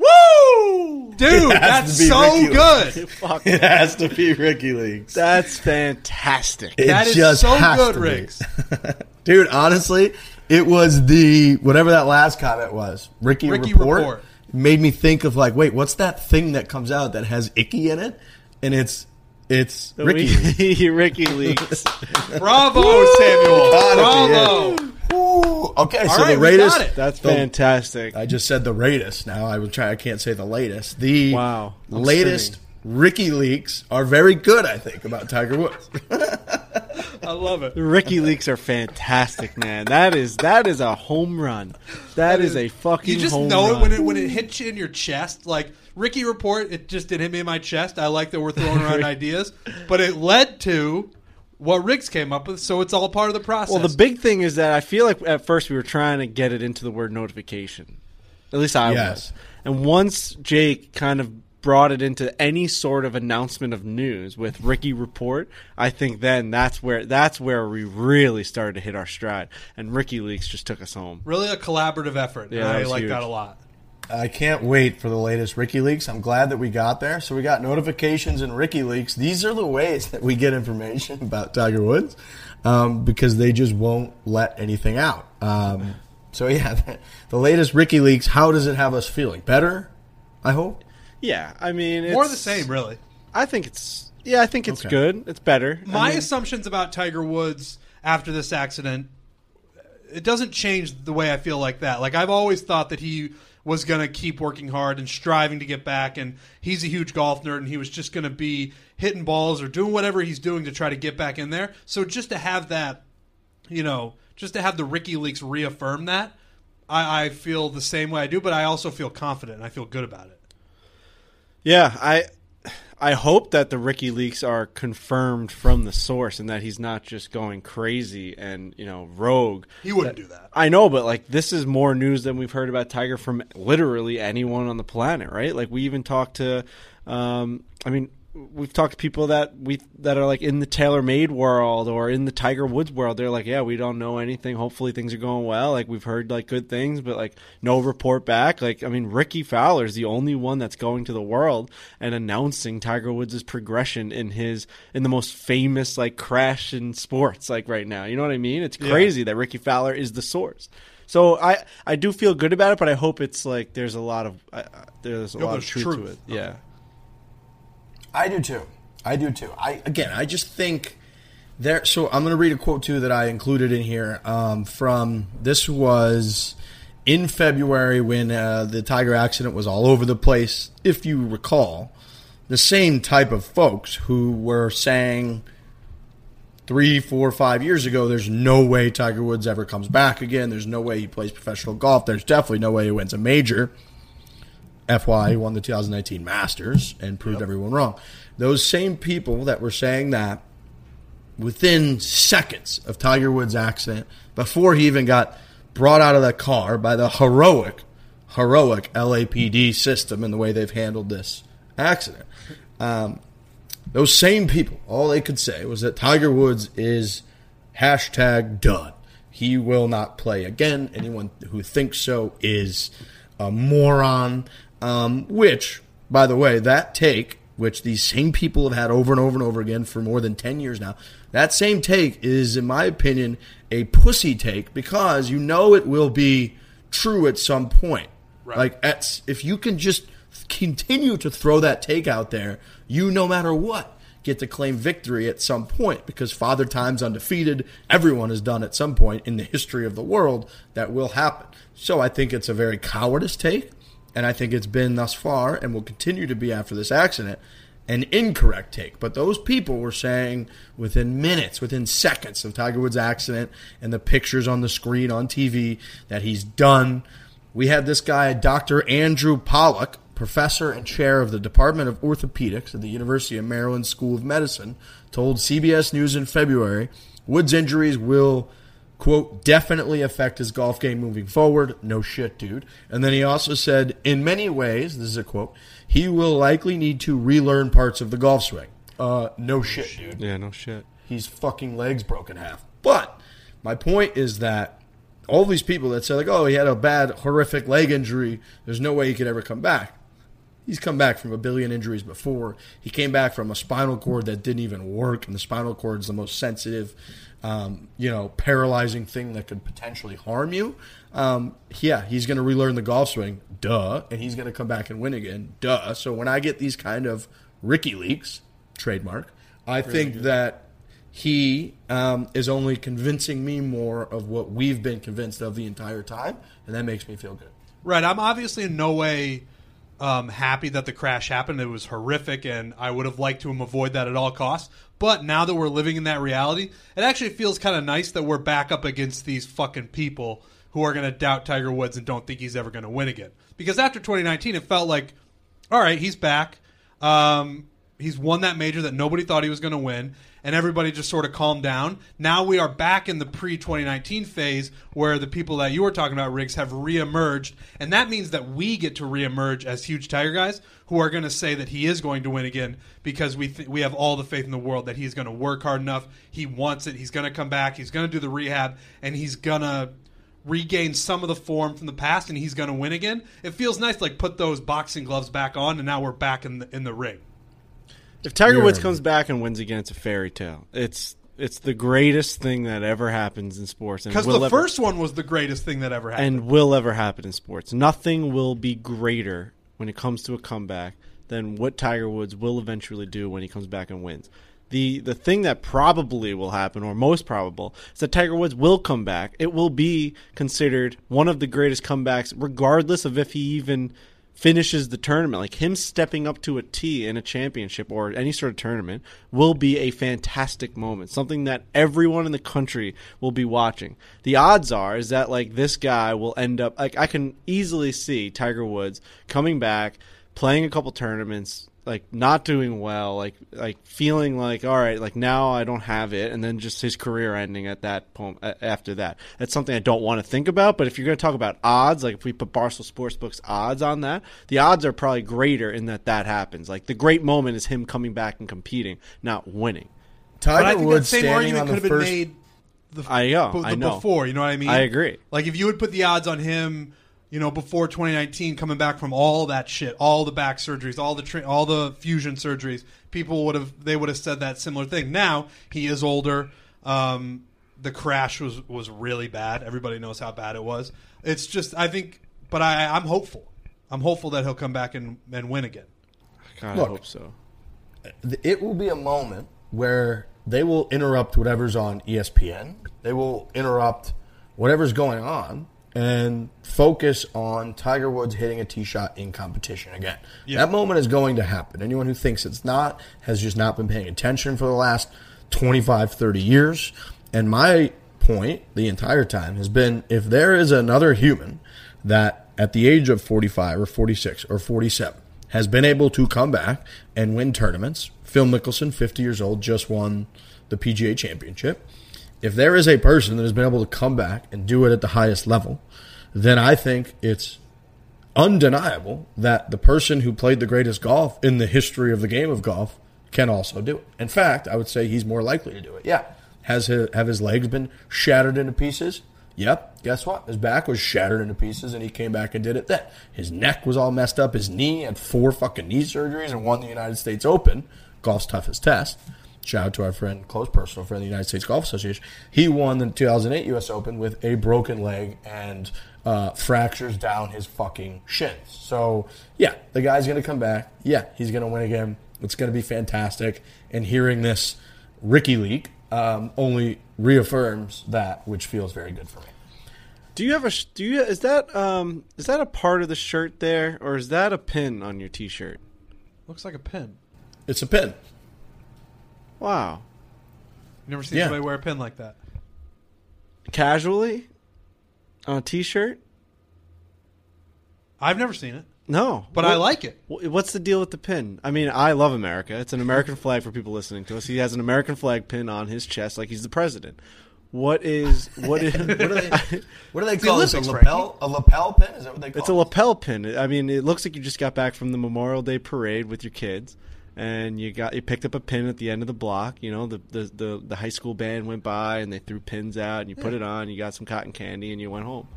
Woo, dude, that's so Ricky good. Fuck, It has to be Ricky Leaks. that's fantastic. It That is just so has good, to. Riggs. Dude, honestly, it was the whatever that last comment was. Ricky, Ricky report, Report. made me think of like, wait, what's that thing that comes out that has icky in it? And it's it's Ricky. Ricky, Ricky leaks. Bravo, Samuel. Bravo. Ooh, okay, so All right, the we latest. got it. That's the- fantastic. I just said the latest. Now I would try. I can't say the latest. The Wow, I'm latest spinning. Ricky leaks are very good. I think about Tiger Woods. I love it. The Ricky leaks are fantastic, man. That is that is a home run. that is, a fucking. You just know run. it when it when it hits you in your chest. Like Ricky Report, it just didn't hit me in my chest. I like that we're throwing around ideas, but it led to what Riggs came up with. So it's all part of the process. Well, the big thing is that I feel like at first we were trying to get it into the word notification. At least I Yes. was. And once Jake kind of brought it into any sort of announcement of news with Ricky Report, I think then that's where that's where we really started to hit our stride. And Ricky Leaks just took us home. really a collaborative effort. Yeah, and I like huge. that a lot. I can't wait for the latest Ricky Leaks. I'm glad that we got there. So we got notifications and Ricky Leaks. These are the ways that we get information about Tiger Woods um, because they just won't let anything out. Um, so yeah, the latest Ricky Leaks. How does it have us feeling? Better, I hope. Yeah, I mean, it's, More the same, really. I think it's yeah, I think it's Okay. good. It's better. I My mean, assumptions about Tiger Woods after this accident, it doesn't change the way I feel like that. Like I've always thought that he was going to keep working hard and striving to get back, and he's a huge golf nerd, and he was just going to be hitting balls or doing whatever he's doing to try to get back in there. So just to have that, you know, just to have the Ricky Leaks reaffirm that, I, I feel the same way I do, but I also feel confident and I feel good about it. Yeah, I I hope that the Ricky leaks are confirmed from the source and that he's not just going crazy and, you know, rogue. He wouldn't do that. I know, but like this is more news than we've heard about Tiger from literally anyone on the planet, right? Like we even talked to um I mean we've talked to people that we that are like in the TaylorMade world or in the Tiger Woods world. They're like, "Yeah, we don't know anything. Hopefully things are going well. Like we've heard like good things, but like no report back." Like I mean, Rickie Fowler is the only one that's going to the world and announcing Tiger Woods' progression in his in the most famous like crash in sports like right now. You know what I mean? It's crazy that Rickie Fowler is the source. So I I do feel good about it, but I hope it's like there's a lot of uh, there's a lot of truth, truth. to it. Yeah. I do too. I do too. I again, I just think there. So I'm going to read a quote too that I included in here um, from this was in February when uh, the Tiger accident was all over the place. If you recall, the same type of folks who were saying three, four, five years ago, there's no way Tiger Woods ever comes back again. There's no way he plays professional golf. There's definitely no way he wins a major FY won the 2019 Masters and proved everyone wrong. Those same people that were saying that within seconds of Tiger Woods' accident, before he even got brought out of the car by the heroic, heroic LAPD system and the way they've handled this accident. Um, those same people, all they could say was that Tiger Woods is hashtag done. He will not play again. Anyone who thinks so is a moron. Um, which, by the way, that take, which these same people have had over and over and over again for more than 10 years now, that same take is, in my opinion, a pussy take because you know it will be true at some point. Right. Like, at, if you can just continue to throw that take out there, you, no matter what, get to claim victory at some point because Father Time's undefeated. Everyone has done at some point in the history of the world that will happen. So I think it's a very cowardice take, and I think it's been thus far and will continue to be after this accident an incorrect take. But those people were saying within minutes, within seconds of Tiger Woods' accident and the pictures on the screen on TV that he's done. We had this guy, Dr. Andrew Pollak, professor and chair of the Department of Orthopedics at the University of Maryland School of Medicine, told CBS News in February Woods' injuries will, quote, definitely affect his golf game moving forward. No shit, dude. And then he also said, in many ways, this is a quote, he will likely need to relearn parts of the golf swing. Uh, no shit, dude. Yeah, no shit. He's fucking legs broken half. But my point is that all these people that say like, oh, he had a bad, horrific leg injury. There's no way he could ever come back. He's come back from a billion injuries before. He came back from a spinal cord that didn't even work, and the spinal cord is the most sensitive, um, you know, paralyzing thing that could potentially harm you. Um, yeah, he's going to relearn the golf swing, duh, and he's going to come back and win again, duh. So when I get these kind of Ricky leaks, trademark, I think that he um, is only convincing me more of what we've been convinced of the entire time, and that makes me feel good. Right. I'm obviously in no way um, happy that the crash happened. It was horrific, and I would have liked to avoid that at all costs. But now that we're living in that reality, it actually feels kind of nice that we're back up against these fucking people who are going to doubt Tiger Woods and don't think he's ever going to win again. Because after 2019, it felt like, all right, he's back. Um, he's won that major that nobody thought he was going to win and everybody just sort of calmed down. Now we are back in the pre 2019 phase where the people that you were talking about, Riggs, have reemerged. And that means that we get to reemerge as huge Tiger guys who are going to say that he is going to win again because we, th- we have all the faith in the world that he's going to work hard enough. He wants it. He's going to come back. He's going to do the rehab and he's going to regain some of the form from the past and he's going to win again. It feels nice like put those boxing gloves back on and now we're back in the, in the ring. If Tiger Woods comes back and wins again, it's a fairy tale. It's it's the greatest thing that ever happens in sports. Because the ever, first one was the greatest thing that ever happened. And will ever happen in sports. Nothing will be greater when it comes to a comeback than what Tiger Woods will eventually do when he comes back and wins. The the thing that probably will happen, or most probable, is that Tiger Woods will come back. It will be considered one of the greatest comebacks, regardless of if he even finishes the tournament, like him stepping up to a T in a championship or any sort of tournament, will be a fantastic moment. Something that everyone in the country will be watching. The odds are is that like this guy will end up like I can easily see Tiger Woods coming back, playing a couple tournaments, like not doing well, like like feeling like all right, like now I don't have it, and then just his career ending at that point after that. That's something I don't want to think about. But if you're going to talk about odds, like if we put Barstool Sportsbook's odds on that, the odds are probably greater in that that happens. Like the great moment is him coming back and competing, not winning. Tiger but I think Woods that same argument could have been first... made. The, I know, I know. Before, you know what I mean? I agree. Like if you would put the odds on him you know, before 2019, coming back from all that shit, all the back surgeries, all the tra- all the fusion surgeries, people would have they would have said that similar thing. Now he is older. Um, the crash was was really bad. Everybody knows how bad it was. It's just I think, but I I'm hopeful. I'm hopeful that he'll come back and and win again. God, Look, I hope so. It will be a moment where they will interrupt whatever's on ESPN. They will interrupt whatever's going on and focus on Tiger Woods hitting a tee shot in competition again. Yeah. That moment is going to happen. Anyone who thinks it's not has just not been paying attention for the last 25, 30 years. And my point the entire time has been if there is another human that at the age of 45 or 46 or 47 has been able to come back and win tournaments. Phil Mickelson, 50 years old, just won the PGA Championship. If there is a person that has been able to come back and do it at the highest level, then I think it's undeniable that the person who played the greatest golf in the history of the game of golf can also do it. In fact, I would say he's more likely to do it. Yeah. Has his, have his legs been shattered into pieces? Yep. Guess what? His back was shattered into pieces, and he came back and did it then. His neck was all messed up. His knee had four fucking knee surgeries and won the United States Open, golf's toughest test. Shout out to our friend, close personal friend, the United States Golf Association. He won the 2008 U.S. Open with a broken leg and uh, fractures down his fucking shins. So, yeah, the guy's going to come back. Yeah, he's going to win again. It's going to be fantastic. And hearing this Ricky leak um, only reaffirms that, which feels very good for me. Do you have a? Do you? Is that um? Is that a part of the shirt there, or is that a pin on your T-shirt? Looks like a pin. It's a pin. Wow. You never seen Yeah. somebody wear a pin like that. Casually, on a T-shirt? I've never seen it, No, but What- I like it. What's the deal with the pin? I mean, I love America. It's an American flag for people listening to us. He has an American flag pin on his chest, like he's the president. What is what is? What do they, what do they the call this? A lapel? A lapel pin? Is that what they call it? It's a lapel pin. I mean, it looks like you just got back from the Memorial Day parade with your kids, and you got you picked up a pin at the end of the block. You know, the the the, the high school band went by and they threw pins out, and you put it on. You got some cotton candy, and you went home.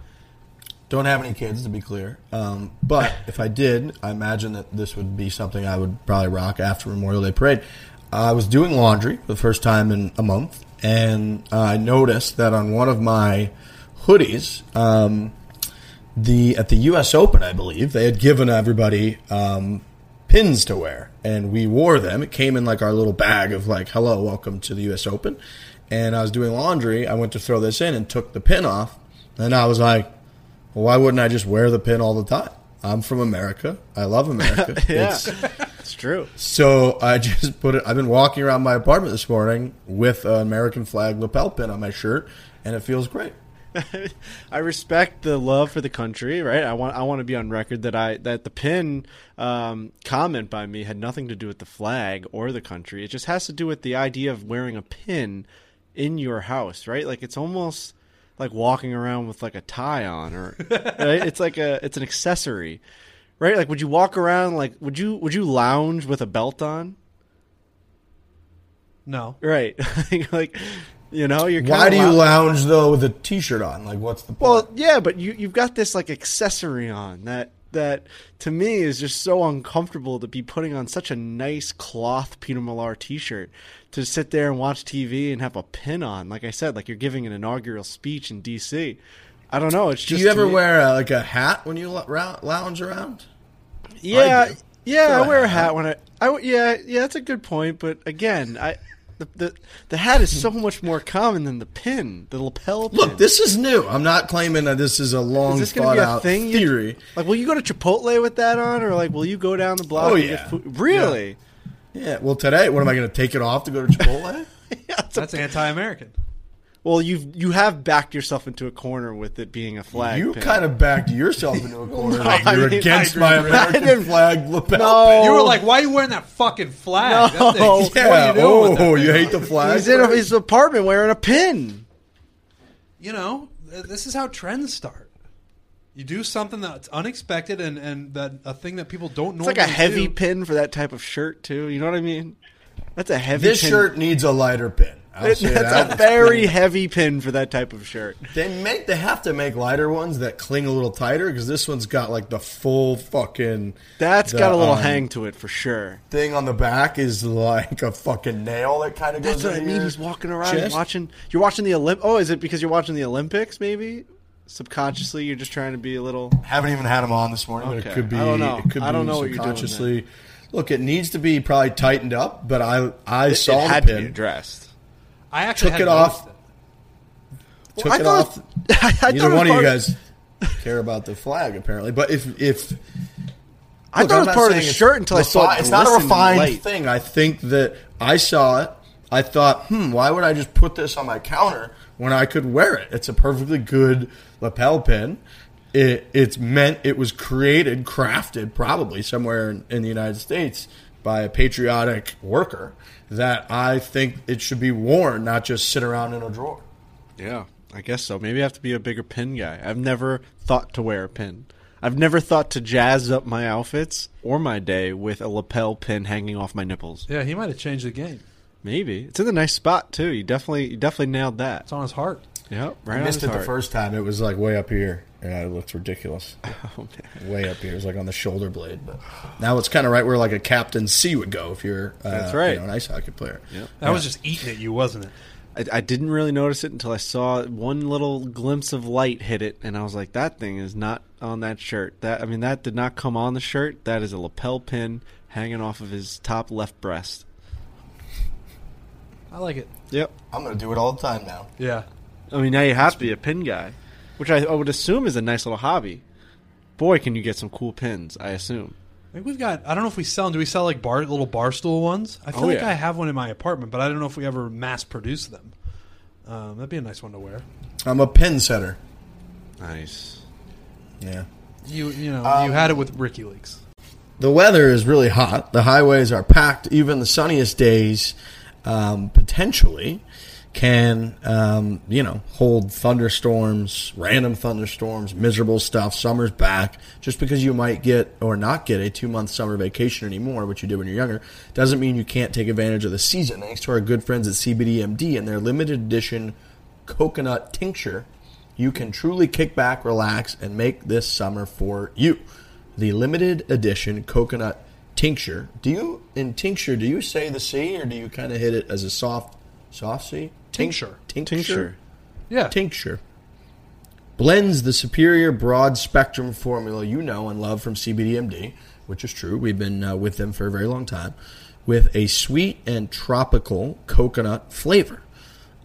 Don't have any kids, to be clear. Um, but if I did, I imagine that this would be something I would probably rock after Memorial Day Parade. I was doing laundry for the first time in a month, and I noticed that on one of my hoodies, um, the at the U.S. Open, I believe they had given everybody um, pins to wear, and we wore them. It came in like our little bag of like, "Hello, welcome to the U.S. Open." And I was doing laundry. I went to throw this in and took the pin off, and I was like, well, why wouldn't I just wear the pin all the time? I'm from America. I love America. Yeah, It's- it's true. so I just put it. I've been walking around my apartment this morning with an American flag lapel pin on my shirt, and it feels great. I respect the love for the country, right? I want I want to be on record that I that the pin um, comment by me had nothing to do with the flag or the country. It just has to do with the idea of wearing a pin in your house, right? Like it's almost like walking around with like a tie on, or right? it's like a it's an accessory, right? Like would you walk around like would you would you lounge with a belt on? No. Right, like you know you're. Why do you lou- lounge though with a t-shirt on? Like, what's the point? Well, yeah, but you you've got this like accessory on that that to me is just so uncomfortable to be putting on such a nice cloth Peter Millar t-shirt to sit there and watch TV and have a pin on. Like I said, like you're giving an inaugural speech in DC. I don't know. It's do just you ever me- wear uh, like a hat when you lounge around? Yeah, do. yeah. I wear a hat when I, I. I yeah, yeah. That's a good point. But again, I. The, the the hat is so much more common than the pin, the lapel pin. Look, this is new. I'm not claiming that this is a long Is this thought be a out thing? you- theory. like, will you go to Chipotle with that on, or like, will you go down the block? Oh, and yeah. get food? Really? Yeah. Well, today, what am I going to take it off to go to Chipotle? Yeah, it's a- That's anti-American. Well, you've you have backed yourself into a corner with it being a flag. You pin. kind of backed yourself into a corner. No, like you're mean, against my agree with that. I American flag lapel No. pin. You were like, "Why are you wearing that fucking flag?" No. That thing- Yeah. are you doing that Oh, you hate the flag? He's in his apartment wearing a pin. You know, this is how trends start. You do something that's unexpected and and that a thing that people don't know. It's like a heavy do. pin for that type of shirt too. You know what I mean? That's a heavy. This pin. shirt needs a lighter pin. I'll It- that's that. a very heavy pin for that type of shirt. They make they have to make lighter ones that cling a little tighter because this one's got like the full fucking. That's the, got a little um, hang to it for sure. Thing on the back is like a fucking nail that kind of goes. That's what I mean. He's walking around chest. watching. You're watching the Olymp. Oh, is it because you're watching the Olympics? Maybe subconsciously, you're just trying to be a little. Haven't even had him on this morning, but Okay. it could be. I don't know. It could I don't be know what you're doing subconsciously. Look, it needs to be probably tightened up, but I I saw it had the to be pin, addressed. I actually took had it off. noticed took I it thought- off. I, I Neither it one of you guys care about the flag, apparently. But if if I Look, thought I'm it was part of the shirt until I saw it. It's not a refined light. thing. I think that I saw it. I thought, hmm, why would I just put this on my counter when I could wear it? It's a perfectly good lapel pin. it, it's meant it was created, crafted probably somewhere in, in the United States by a patriotic worker. That I think it should be worn, not just sit around in a drawer. Yeah, I guess so. Maybe I have to be a bigger pin guy. I've never thought to wear a pin. I've never thought to jazz up my outfits or my day with a lapel pin hanging off my nipples. Yeah, he might have changed the game. Maybe it's in a nice spot too. You definitely, you definitely nailed that. It's on his heart. Yep, right I on missed his it heart. the first time. It was like way up here. Yeah, it looks ridiculous. Oh, man. Way up here. It was like on the shoulder blade. But now it's kind of right where like a Captain C would go if you're uh, That's right. you know, an ice hockey player. Yep. That was just eating at you, wasn't it? I, I didn't really notice it until I saw one little glimpse of light hit it, and I was like, "That thing is not on that shirt. That I mean, that did not come on the shirt. That is a lapel pin hanging off of his top left breast." I like it. Yep. I'm going to do it all the time now. Yeah. I mean, now you have to be a pin guy, which I, I would assume is a nice little hobby. Boy, can you get some cool pins? I assume. I think we've got. I don't know if we sell them. Do we sell like bar little bar stool ones? I feel Oh, like yeah. I have one in my apartment, but I don't know if we ever mass produce them. Um, that'd be a nice one to wear. I'm a pin setter. Nice. Yeah. You you know Um, you had it with Ricky Leaks. The weather is really hot. The highways are packed. Even the sunniest days um, potentially can, um, you know, hold thunderstorms, random thunderstorms, miserable stuff. Summer's back. Just because you might get or not get a two month summer vacation anymore, which you did when you're younger, doesn't mean you can't take advantage of the season. Thanks to our good friends at CBDMD and their limited edition coconut tincture, you can truly kick back, relax, and make this summer for you. The limited edition coconut tincture. Do you in tincture? Do you say the C or do you kind of hit it as a soft, soft C? Tincture. Tincture. Tincture. Yeah. Tincture. Blends the superior broad spectrum formula you know and love from CBDMD, which is true. We've been uh, with them for a very long time, with a sweet and tropical coconut flavor.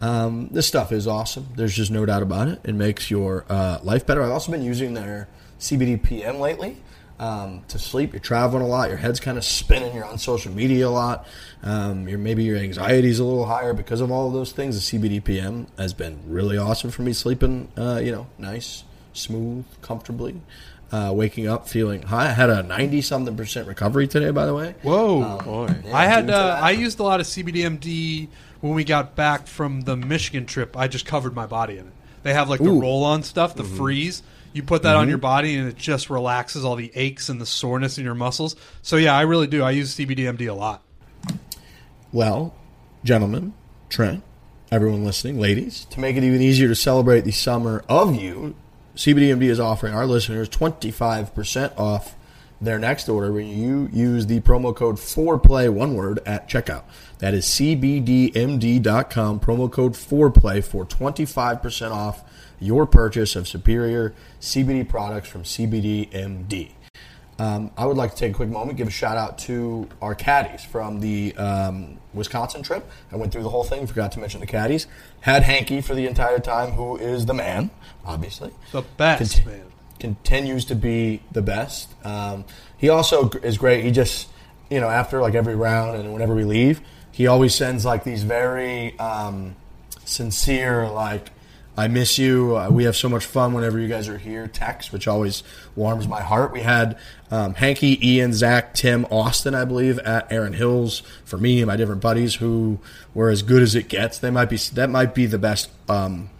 Um, this stuff is awesome. There's just no doubt about it. It makes your uh, life better. I've also been using their CBD PM lately um, to sleep. You're traveling a lot. Your head's kind of spinning. You're on social media a lot. Um, your maybe your anxiety's a little higher because of all of those things. The CBD PM has been really awesome for me sleeping. Uh, you know, nice, smooth, comfortably. Uh, waking up feeling high. I had a ninety something percent recovery today. By the way. Whoa. Um, Boy. yeah, I had uh. I used a lot of CBDMD when we got back from the Michigan trip. I just covered my body in it. They have like the Ooh. roll on stuff, the freeze. You put that on mm-hmm. your body and it just relaxes all the aches and the soreness in your muscles. So yeah, I really do. I use CBDMD a lot. Well, gentlemen, Trent, everyone listening, ladies, to make it even easier to celebrate the summer of you, CBDMD is offering our listeners 25% off their next order when you use the promo code 4play, one word, at checkout. That is cbdmd.com, promo code 4play for 25% off your purchase of superior CBD products from CBDMD. Um, I would like to take a quick moment, give a shout out to our caddies from the um, Wisconsin trip. I went through the whole thing, forgot to mention the caddies. Had Hanky for the entire time, who is the man, obviously. The best, Conti- man. Continues to be the best. Um, he also is great. He just, you know, after like every round and whenever we leave, he always sends like these very um, sincere, like, I miss you. Uh, we have so much fun whenever you guys are here. Text, which always warms my heart. We had um, Hanky, Ian, Zach, Tim, Austin, I believe, at Erin Hills for me and my different buddies who were as good as it gets. They might be that might be the best um,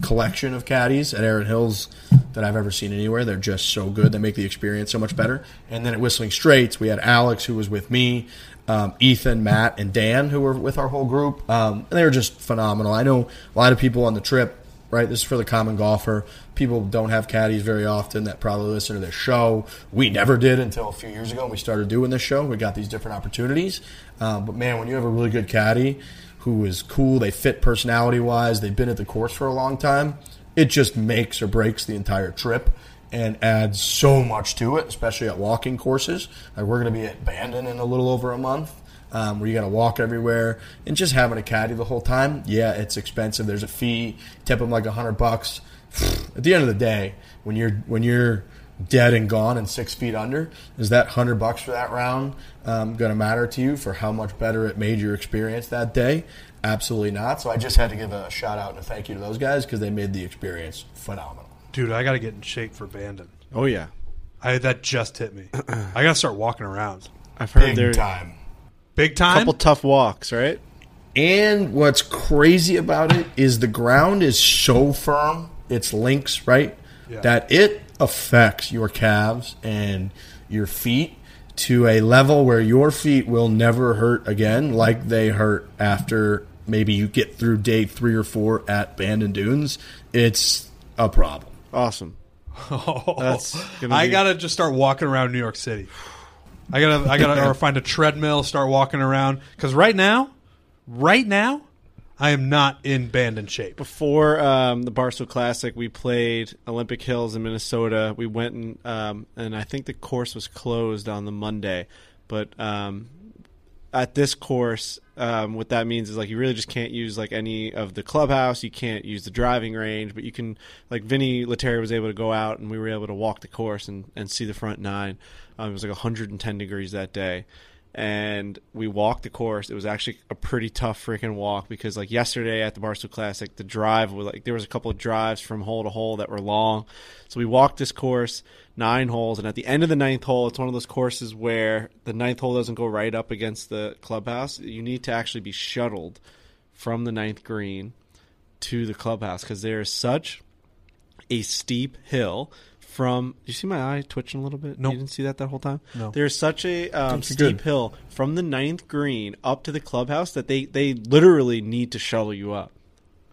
collection of caddies at Erin Hills that I've ever seen anywhere. They're just so good. They make the experience so much better. And then at Whistling Straits, we had Alex, who was with me, um, Ethan, Matt, and Dan, who were with our whole group. Um, and they were just phenomenal. I know a lot of people on the trip, right? This is for the common golfer. People don't have caddies very often that probably listen to this show. We never did until a few years ago when we started doing this show. We got these different opportunities. Um, but man, when you have a really good caddy who is cool, they fit personality wise, they've been at the course for a long time, it just makes or breaks the entire trip and adds so much to it, especially at walking courses. Like we're going to be at Bandon in a little over a month. Um, where you got to walk everywhere and just having a caddy the whole time. Yeah, it's expensive. There's a fee. Tip them like a hundred bucks. At the end of the day, when you're when you're dead and gone and six feet under, is that hundred bucks for that round um, going to matter to you for how much better it made your experience that day? Absolutely not. So I just had to give a shout out and a thank you to those guys because they made the experience phenomenal. Dude, I got to get in shape for Bandon. Oh yeah, I that just hit me. I got to start walking around. I've heard Big there time. Big a time. couple tough walks, right? And what's crazy about it is the ground is so firm, it's links, right? Yeah. That it affects your calves and your feet to a level where your feet will never hurt again like they hurt after maybe you get through day three or four at Bandon Dunes. It's a problem. Awesome. Oh, That's gonna I gotta just start walking around New York City. I gotta, I gotta, or find a treadmill, start walking around. Because right now, right now, I am not in Bandon shape. Before um, the Barstool Classic, we played Olympic Hills in Minnesota. We went and um, and I think the course was closed on the Monday, but um, at this course, um, what that means is like you really just can't use like any of the clubhouse. You can't use the driving range, but you can like Vinni Lettieri was able to go out and we were able to walk the course and, and see the front nine. Um, it was like 110 degrees that day, and we walked the course. It was actually a pretty tough freaking walk because like yesterday at the Barstool Classic, the drive was like there was a couple of drives from hole to hole that were long. So we walked this course nine holes, and at the end of the ninth hole, it's one of those courses where the ninth hole doesn't go right up against the clubhouse. You need to actually be shuttled from the ninth green to the clubhouse because there is such a steep hill from. You see my eye twitching a little bit? Nope. You didn't see that that whole time. No. There's such a um, steep good. hill from the ninth green up to the clubhouse that they they literally need to shuttle you up.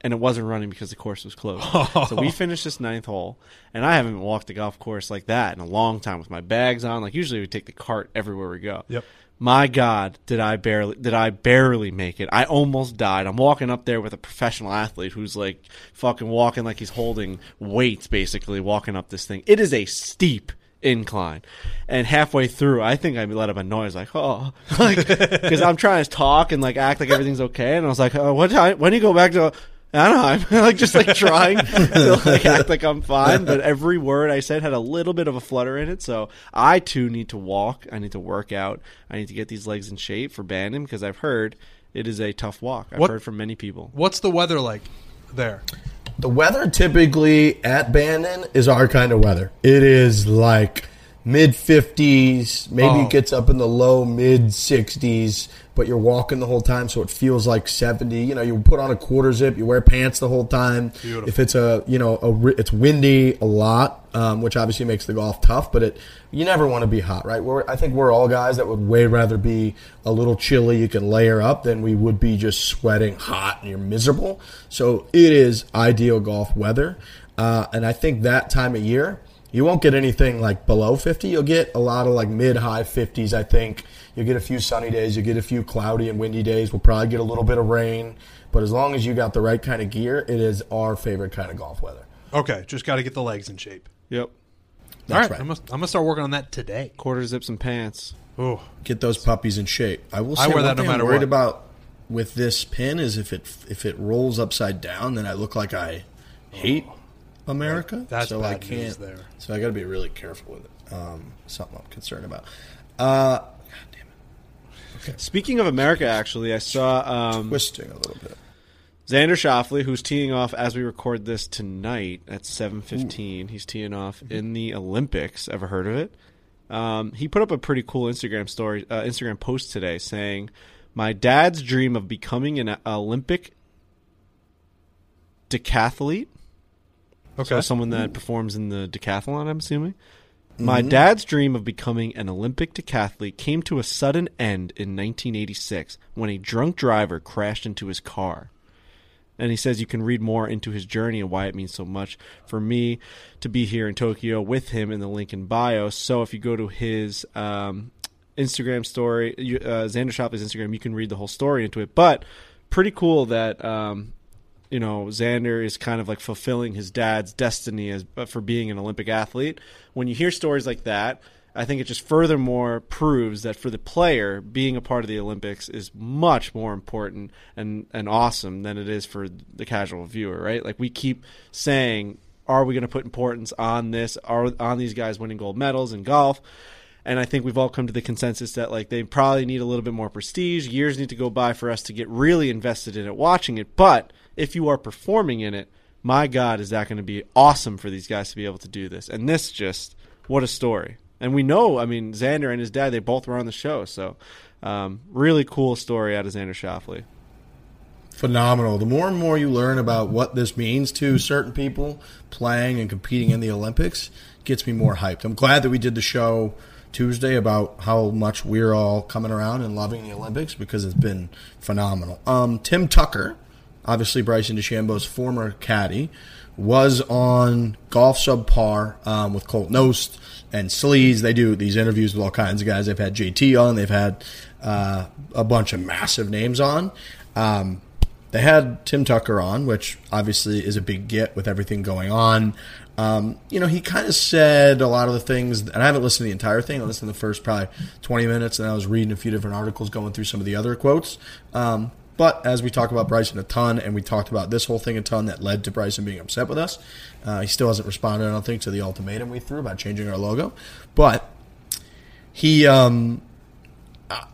And it wasn't running because the course was closed. so we finished this ninth hole, and I haven't walked the golf course like that in a long time with my bags on. Like usually we take the cart everywhere we go. Yep. My God, did I barely did I barely make it? I almost died. I'm walking up there with a professional athlete who's like fucking walking like he's holding weights, basically walking up this thing. It is a steep incline, and halfway through, I think I let up a noise like oh, like because I'm trying to talk and like act like everything's okay, and I was like, oh, what time? When do you go back to? Anaheim, like just like trying to like act like I'm fine, but every word I said had a little bit of a flutter in it. So I too need to walk. I need to work out. I need to get these legs in shape for Bandon because I've heard it is a tough walk. I've What- heard from many people. What's the weather like there? The weather typically at Bandon is our kind of weather. It is like mid 50s, maybe Oh. it gets up in the low mid 60s, but you're walking the whole time, so it feels like 70. You know, you put on a quarter zip, you wear pants the whole time. Beautiful. If it's a, you know, a, it's windy a lot, um, which obviously makes the golf tough, but it you never want to be hot, right? We're, I think we're all guys that would way rather be a little chilly, you can layer up, than we would be just sweating hot and you're miserable. So it is ideal golf weather. Uh, and I think that time of year, you won't get anything like below 50. You'll get a lot of like mid high 50s, I think. You'll get a few sunny days. You'll get a few cloudy and windy days. We'll probably get a little bit of rain. But as long as you got the right kind of gear, it is our favorite kind of golf weather. Okay, just got to get the legs in shape. Yep. That's All right, right. I'm gonna, I'm gonna start working on that today. Quarter zips and pants. Oh, Get those puppies in shape. I will say I wear that no thing I'm worried what. about with this pin is if it if it rolls upside down, then I look like I hate America. That's so I bad news can't. there. So I got to be really careful with it. Um, something I'm concerned about. Uh, It, Speaking of America, actually, I saw um, twisting a little bit. Xander Schauffele, who's teeing off as we record this tonight at 7:15. He's teeing off in the Olympics. Ever heard of it? Um, he put up a pretty cool Instagram story, uh, Instagram post today, saying, "My dad's dream of becoming an Olympic decathlete, okay. so someone that performs in the decathlon. I'm assuming." My dad's dream of becoming an Olympic decathlete came to a sudden end in 1986 when a drunk driver crashed into his car. And he says you can read more into his journey and why it means so much for me to be here in Tokyo with him in the link in bio. So if you go to his um, Instagram story, uh, Xander Schauffele's Instagram, you can read the whole story into it. But pretty cool that um, you know Xander is kind of like fulfilling his dad's destiny as uh, for being an Olympic athlete. When you hear stories like that, I think it just furthermore proves that for the player, being a part of the Olympics is much more important and, and awesome than it is for the casual viewer, right? Like we keep saying, are we going to put importance on this? Are on these guys winning gold medals in golf? And I think we've all come to the consensus that like they probably need a little bit more prestige. Years need to go by for us to get really invested in it, watching it. But if you are performing in it, my God, is that going to be awesome for these guys to be able to do this? And this just, what a story. And we know, I mean, Xander and his dad, they both were on the show. So, um, really cool story out of Xander Schauffele. Phenomenal. The more and more you learn about what this means to certain people playing and competing in the Olympics, gets me more hyped. I'm glad that we did the show Tuesday about how much we're all coming around and loving the Olympics because it's been phenomenal. Um, Tim Tucker, obviously Bryson DeChambeau's former caddy, was on Golf Subpar um, with Colt Knost and Sleaze. They do these interviews with all kinds of guys. They've had JT on. They've had uh, a bunch of massive names on. Um, they had Tim Tucker on, which obviously is a big get with everything going on. Um, you know, he kind of said a lot of the things, and I haven't listened to the entire thing. I listened to the first probably 20 minutes, and I was reading a few different articles going through some of the other quotes. Um, but as we talk about Bryson a ton, and we talked about this whole thing a ton that led to Bryson being upset with us, uh, he still hasn't responded, I don't think, to the ultimatum we threw about changing our logo. But he, um,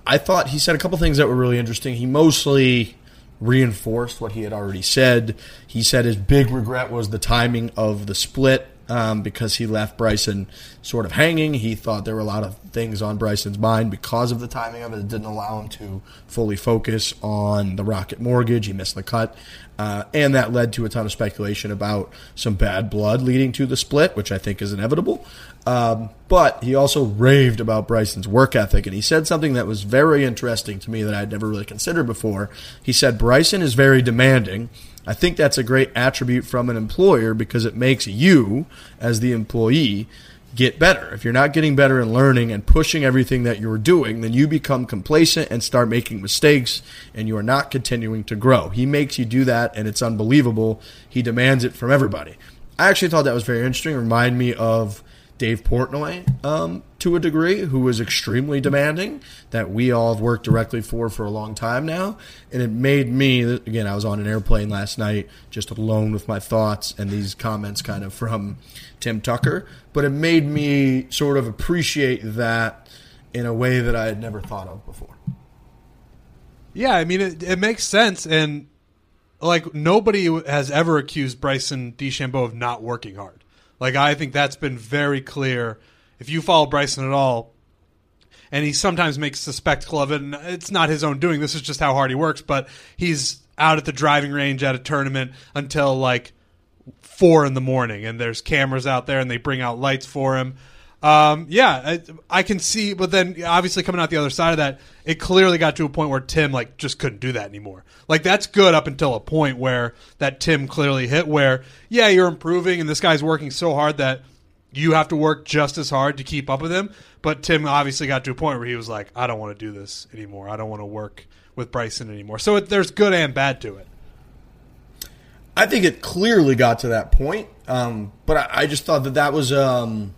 I thought he said a couple things that were really interesting. He mostly reinforced what he had already said. He said his big regret was the timing of the split um, because he left Bryson sort of hanging. He thought there were a lot of things on Bryson's mind because of the timing of it. It didn't allow him to fully focus on the Rocket mortgage. He missed the cut. Uh, and that led to a ton of speculation about some bad blood leading to the split, which I think is inevitable. Um, but he also raved about Bryson's work ethic, and he said something that was very interesting to me that I'd never really considered before. He said, Bryson is very demanding. I think that's a great attribute from an employer because it makes you, as the employee, get better. If you're not getting better and learning and pushing everything that you're doing, then you become complacent and start making mistakes and you are not continuing to grow. He makes you do that and it's unbelievable. He demands it from everybody. I actually thought that was very interesting. Remind me of Dave Portnoy um, to a degree, who was extremely demanding that we all have worked directly for for a long time now. And it made me, again, I was on an airplane last night just alone with my thoughts and these comments kind of from Tim Tucker, but it made me sort of appreciate that in a way that I had never thought of before. Yeah, I mean, it, it makes sense. And like nobody has ever accused Bryson DeChambeau of not working hard. Like I think that's been very clear. If you follow Bryson at all, and he sometimes makes a spectacle of it, and it's not his own doing. This is just how hard he works. But he's out at the driving range at a tournament until like four in the morning, and there's cameras out there, and they bring out lights for him. Um, yeah, I, I, can see, but then obviously coming out the other side of that, it clearly got to a point where Tim like just couldn't do that anymore. Like that's good up until a point where that Tim clearly hit where yeah you're improving and this guy's working so hard that you have to work just as hard to keep up with him. But Tim obviously got to a point where he was like, I don't want to do this anymore. I don't want to work with Bryson anymore. So it, there's good and bad to it. I think it clearly got to that point, um, but I, I, just thought that that was. Um,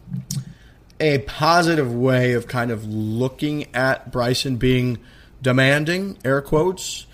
a positive way of kind of looking at Bryson being demanding, air quotes,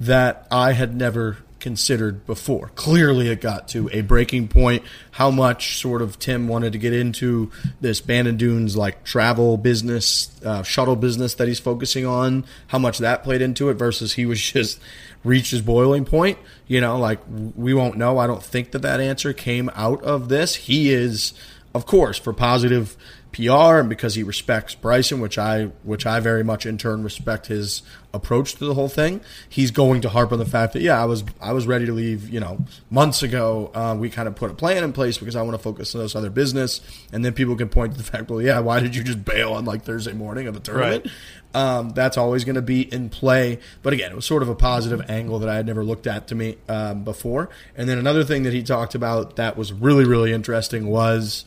that I had never considered before. Clearly, it got to a breaking point. How much sort of Tim wanted to get into this Bandon Dunes like travel business, uh, shuttle business that he's focusing on, how much that played into it versus he was just reached his boiling point. You know, like we won't know. I don't think that that answer came out of this. He is, of course, for positive PR and because he respects Bryson, which I which I very much in turn respect his approach to the whole thing. He's going to harp on the fact that yeah, I was I was ready to leave. You know, months ago, uh, we kind of put a plan in place because I want to focus on this other business, and then people can point to the fact, well, yeah, why did you just bail on like Thursday morning of a tournament? Right. Um, that's always going to be in play. But again, it was sort of a positive angle that I had never looked at to me um, before. And then another thing that he talked about that was really really interesting was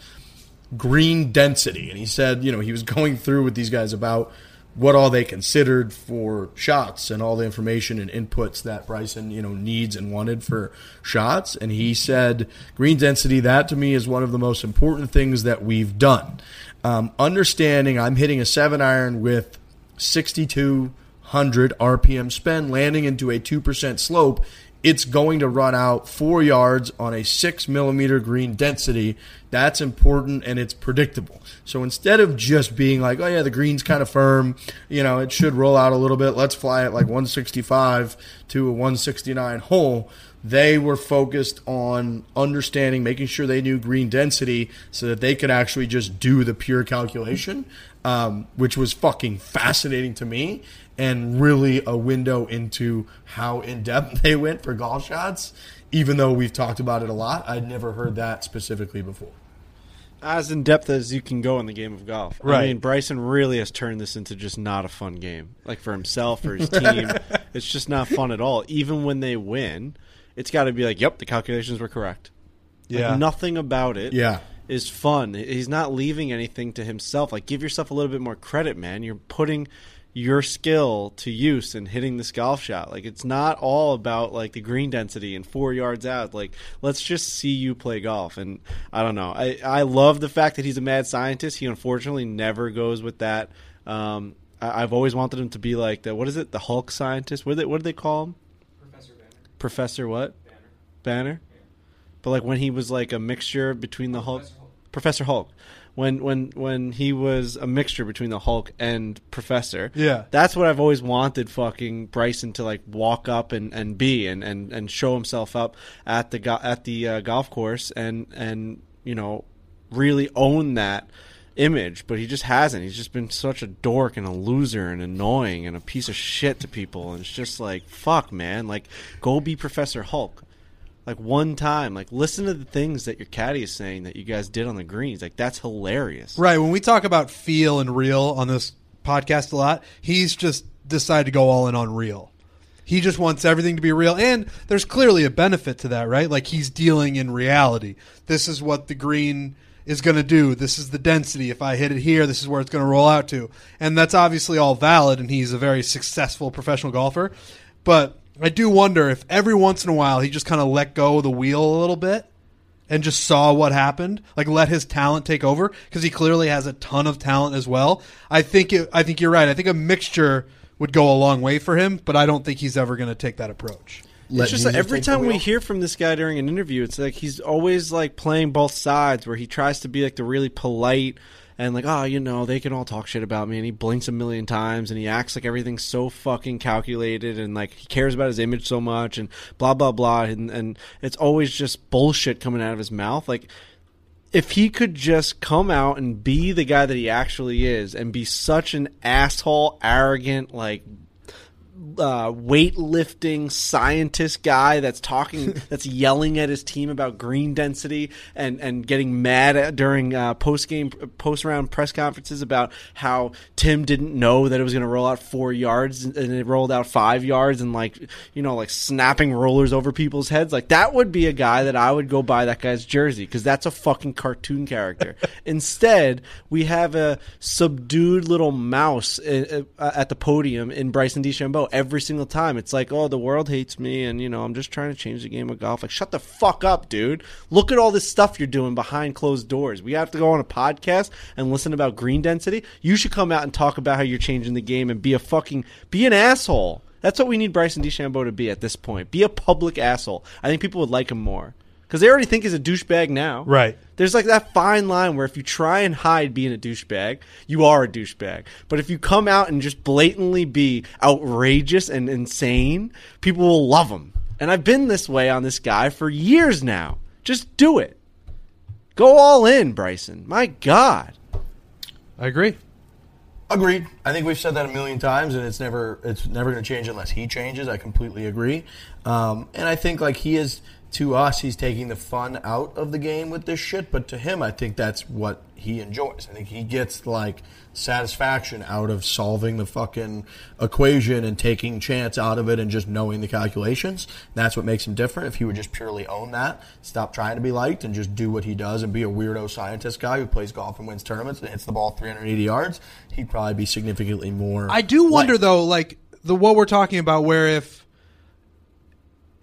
green density. And he said, you know, he was going through with these guys about what all they considered for shots and all the information and inputs that Bryson, you know, needs and wanted for shots. And he said, green density, that to me is one of the most important things that we've done. Um, understanding I'm hitting a seven iron with 6,200 RPM spin, landing into a 2% slope it's going to run out four yards on a six millimeter green density. That's important and it's predictable. So instead of just being like, oh yeah, the green's kind of firm, you know, it should roll out a little bit. Let's fly it like 165 to a 169 hole. they were focused on understanding, making sure they knew green density so that they could actually just do the pure calculation, um, which was fucking fascinating to me and really a window into how in depth they went for golf shots. Even though we've talked about it a lot, I'd never heard that specifically before. as in depth as you can go in the game of golf. Right. I mean, Bryson really has turned this into just not a fun game. Like for himself or his team, it's just not fun at all. Even when they win, it's got to be like, "Yep, the calculations were correct." Like, Yeah. nothing about it Yeah. is fun. He's not leaving anything to himself. Like, give yourself a little bit more credit, man. You're putting your skill to use and hitting this golf shot. Like, it's not all about like the green density and four yards out. Like, let's just see you play golf. And I don't know. I I love the fact that he's a mad scientist. He unfortunately never goes with that. Um, I, I've always wanted him to be like the what is it? The Hulk scientist. What do they, what do they call him? Professor Banner. Professor what? Banner. Banner. But like when he was like a mixture between the Hulk, Professor Hulk, when when when he was a mixture between the Hulk and Professor. Yeah. that's what I've always wanted. Fucking Bryson to like walk up and, and be and, and, and show himself up at the go- at the uh, golf course and and you know really own that image, but he just hasn't. He's just been such a dork and a loser and annoying and a piece of shit to people. And it's just like, fuck, man. Like, go be Professor Hulk. Like one time, like listen to the things that your caddy is saying that you guys did on the greens. Like that's hilarious. Right. When we talk about feel and real on this podcast a lot, he's just decided to go all in on real. He just wants everything to be real. And there's clearly a benefit to that, right? Like he's dealing in reality. This is what the green is going to do. This is the density. If I hit it here, this is where it's going to roll out to. And that's obviously all valid. And he's a very successful professional golfer. But I do wonder if every once in a while he just kind of let go of the wheel a little bit and just saw what happened, like let his talent take over because he clearly has a ton of talent as well. I think it, I think you're right. I think a mixture would go a long way for him, but I don't think he's ever going to take that approach. Let it's just like every time we hear from this guy during an interview, it's like he's always like playing both sides, where he tries to be like the really polite and like, oh, you know, they can all talk shit about me, and he blinks a million times, and he acts like everything's so fucking calculated, and like he cares about his image so much, and blah blah blah, and and it's always just bullshit coming out of his mouth, like. If he could just come out and be the guy that he actually is, and be such an asshole, arrogant, like uh, weightlifting scientist guy that's talking that's yelling at his team about green density and and getting mad at, during uh, post game post round press conferences about how Tim didn't know that it was going to roll out four yards and it rolled out five yards and like you know like snapping rollers over people's heads like that would be a guy that I would go buy that guy's jersey because that's a fucking cartoon character. Instead, we have a subdued little mouse uh, uh, at the podium in Bryson DeChambeau every single time. It's like, oh, the world hates me, and you know, I'm just trying to change the game of golf. Like, shut the fuck up, dude. Look at all this stuff you're doing behind closed doors. We have to go on a podcast and listen about green density. You should come out and talk about how you're changing the game and be a fucking be an asshole. That's what we need Bryson DeChambeau to be at this point. Be a public asshole. I think people would like him more because they already think he's a douchebag now. Right. There's like that fine line where if you try and hide being a douchebag, you are a douchebag. But if you come out and just blatantly be outrageous and insane, people will love him. And I've been this way on this guy for years now. Just do it. Go all in, Bryson. My God. I agree. Agreed. I think we've said that a million times, and it's never it's never going to change unless he changes. I completely agree. Um, and I think like he is to us, he's taking the fun out of the game with this shit. But to him, I think that's what he enjoys. I think he gets like satisfaction out of solving the fucking equation and taking chance out of it and just knowing the calculations. That's what makes him different. If he would just purely own that, stop trying to be liked, and just do what he does and be a weirdo scientist guy who plays golf and wins tournaments and hits the ball 380 yards, he'd probably be significantly more. I do wonder liked. though, like the what we're talking about, where if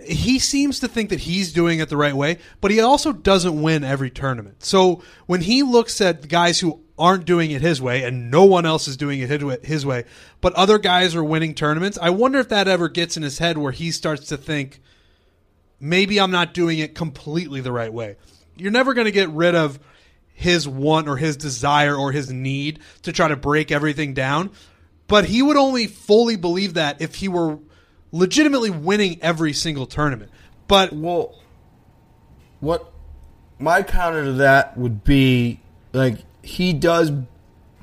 he seems to think that he's doing it the right way, but he also doesn't win every tournament. So when he looks at guys who aren't doing it his way and no one else is doing it his- way, but other guys are winning tournaments, I wonder if that ever gets in his head where he starts to think maybe I'm not doing it completely the right way. You're never going to get rid of his want or his desire or his need to try to break everything down. But he would only fully believe that if he were legitimately winning every single tournament. But Well, what my counter to that would be like he does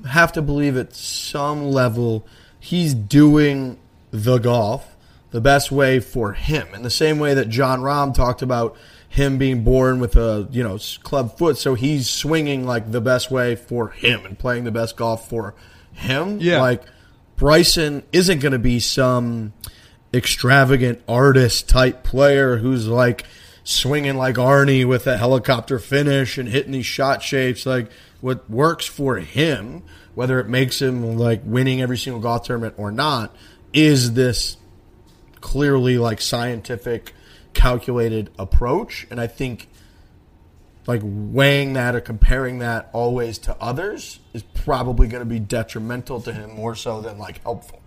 have to believe at some level he's doing the golf the best way for him in the same way that Jon Rahm talked about him being born with a you know club foot so he's swinging like the best way for him and playing the best golf for him Yeah. like Bryson isn't going to be some extravagant artist type player who's like swinging like Arnie with a helicopter finish and hitting these shot shapes. Like what works for him, whether it makes him like winning every single golf tournament or not, is this clearly like scientific, calculated approach. And I think like weighing that or comparing that always to others is probably going to be detrimental to him more so than like helpful.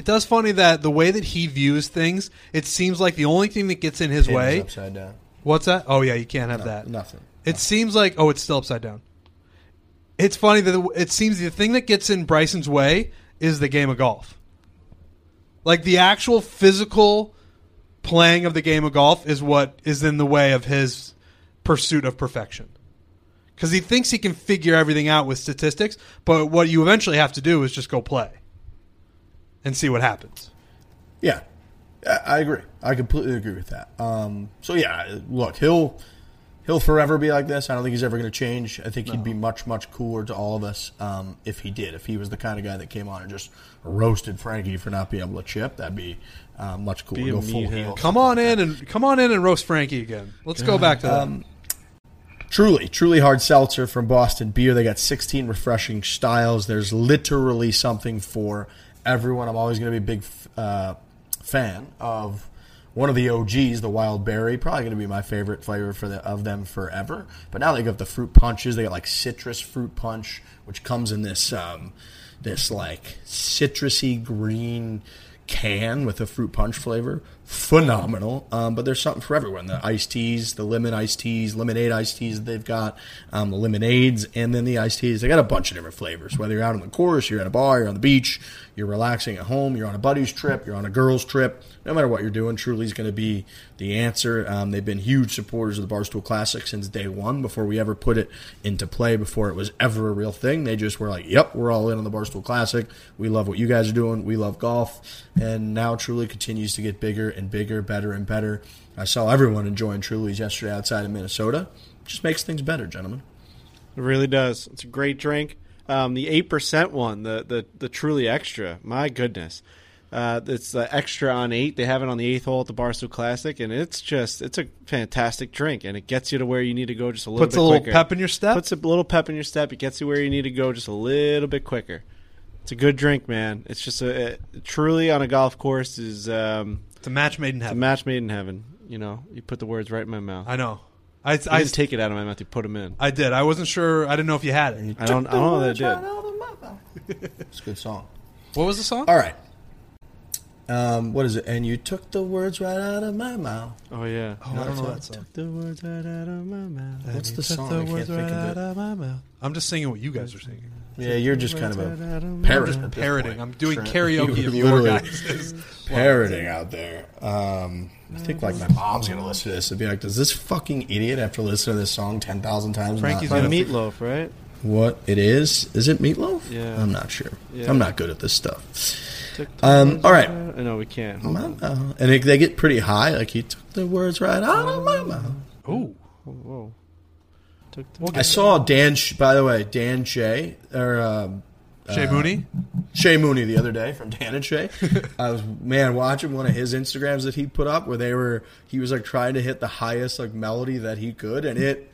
It does funny that the way that he views things, it seems like the only thing that gets in his is way. upside down. What's that? Oh yeah, you can't have that. Nothing. It seems like oh, it's still upside down. It's funny that it seems the thing that gets in Bryson's way is the game of golf. Like the actual physical playing of the game of golf is what is in the way of his pursuit of perfection. Because he thinks he can figure everything out with statistics, but what you eventually have to do is just go play and see what happens. Yeah, I agree. I completely agree with that. Um, so yeah, look, he'll he'll forever be like this. I don't think he's ever going to change. I think he'd be much much cooler to all of us um, if he did. If he was the kind of guy that came on and just roasted Frankie for not being able to chip, that'd be uh, much cooler. Be Go full heel. Come on in and come on in and roast Frankie again. Let's go back to that. Um, Truly, truly hard seltzer from Boston Beer. They got 16 refreshing styles. There's literally something for everyone. I'm always going to be a big uh, fan of one of the OGs, the Wild Berry. Probably going to be my favorite flavor for the, of them forever. But now they got the fruit punches. They got like citrus fruit punch, which comes in this um, this like citrusy green can with a fruit punch flavor. Phenomenal. Um, but there's something for everyone. The iced teas, the lemon iced teas, lemonade iced teas they've got, um, the lemonades, and then the iced teas. They got a bunch of different flavors. Whether you're out on the course, you're at a bar, you're on the beach, you're relaxing at home, you're on a buddy's trip, you're on a girl's trip, no matter what you're doing, Truly's going to be the answer. Um, they've been huge supporters of the Barstool Classic since day one, before we ever put it into play, before it was ever a real thing. They just were like, yep, we're all in on the Barstool Classic. We love what you guys are doing. We love golf. And now Truly continues to get bigger and bigger, better and better. I saw everyone enjoying Truly's yesterday outside of Minnesota. Just makes things better, gentlemen. It really does. It's a great drink. Um, the eight percent one, the, the the truly extra. My goodness, uh, it's the extra on eight. They have it on the eighth hole at the Barstool Classic, and it's just it's a fantastic drink, and it gets you to where you need to go just a little Puts bit a little quicker. pep in your step. Puts a little pep in your step. It gets you where you need to go just a little bit quicker. It's a good drink, man. It's just a it, truly on a golf course is um, It's a match made in It's a heaven. match made in heaven. You know, you put the words right in my mouth. I know. I, I I, didn't take it out of my mouth. You put them in. I did. I wasn't sure. I didn't know if you had it. I don't. I don't know that I did. It's a good song. What was the song? All right. Um, what is it? And you took the words right out of my mouth. Oh yeah. Oh, I don't know that song. The words right out of my mouth. What's the Took song? I can't think of it. I'm just singing what you guys are singing. Yeah, you're just kind of a out of my parrot. I'm parroting. I'm doing Trent. karaoke You of your guys. parroting out there. Um, I think like my mom's gonna listen to this and be like, "Does this fucking idiot have to listen to this song ten thousand times?" and Frankie's not By gonna- Meatloaf, right? what it is. Is it meatloaf? Yeah. I'm not sure. Yeah. I'm not good at this stuff. Took the Um, all right. out- No, we can't. Hold on. Uh, and they, they get pretty high. Like he took the words right out of my mouth. Ooh. Whoa. Took the I saw Dan. Sh- By the way, Dan Shay or um, Shay Mooney. Shay Mooney the other day from Dan and Shay. I was man watching one of his Instagrams that he put up where they were he was like trying to hit the highest like melody that he could, and it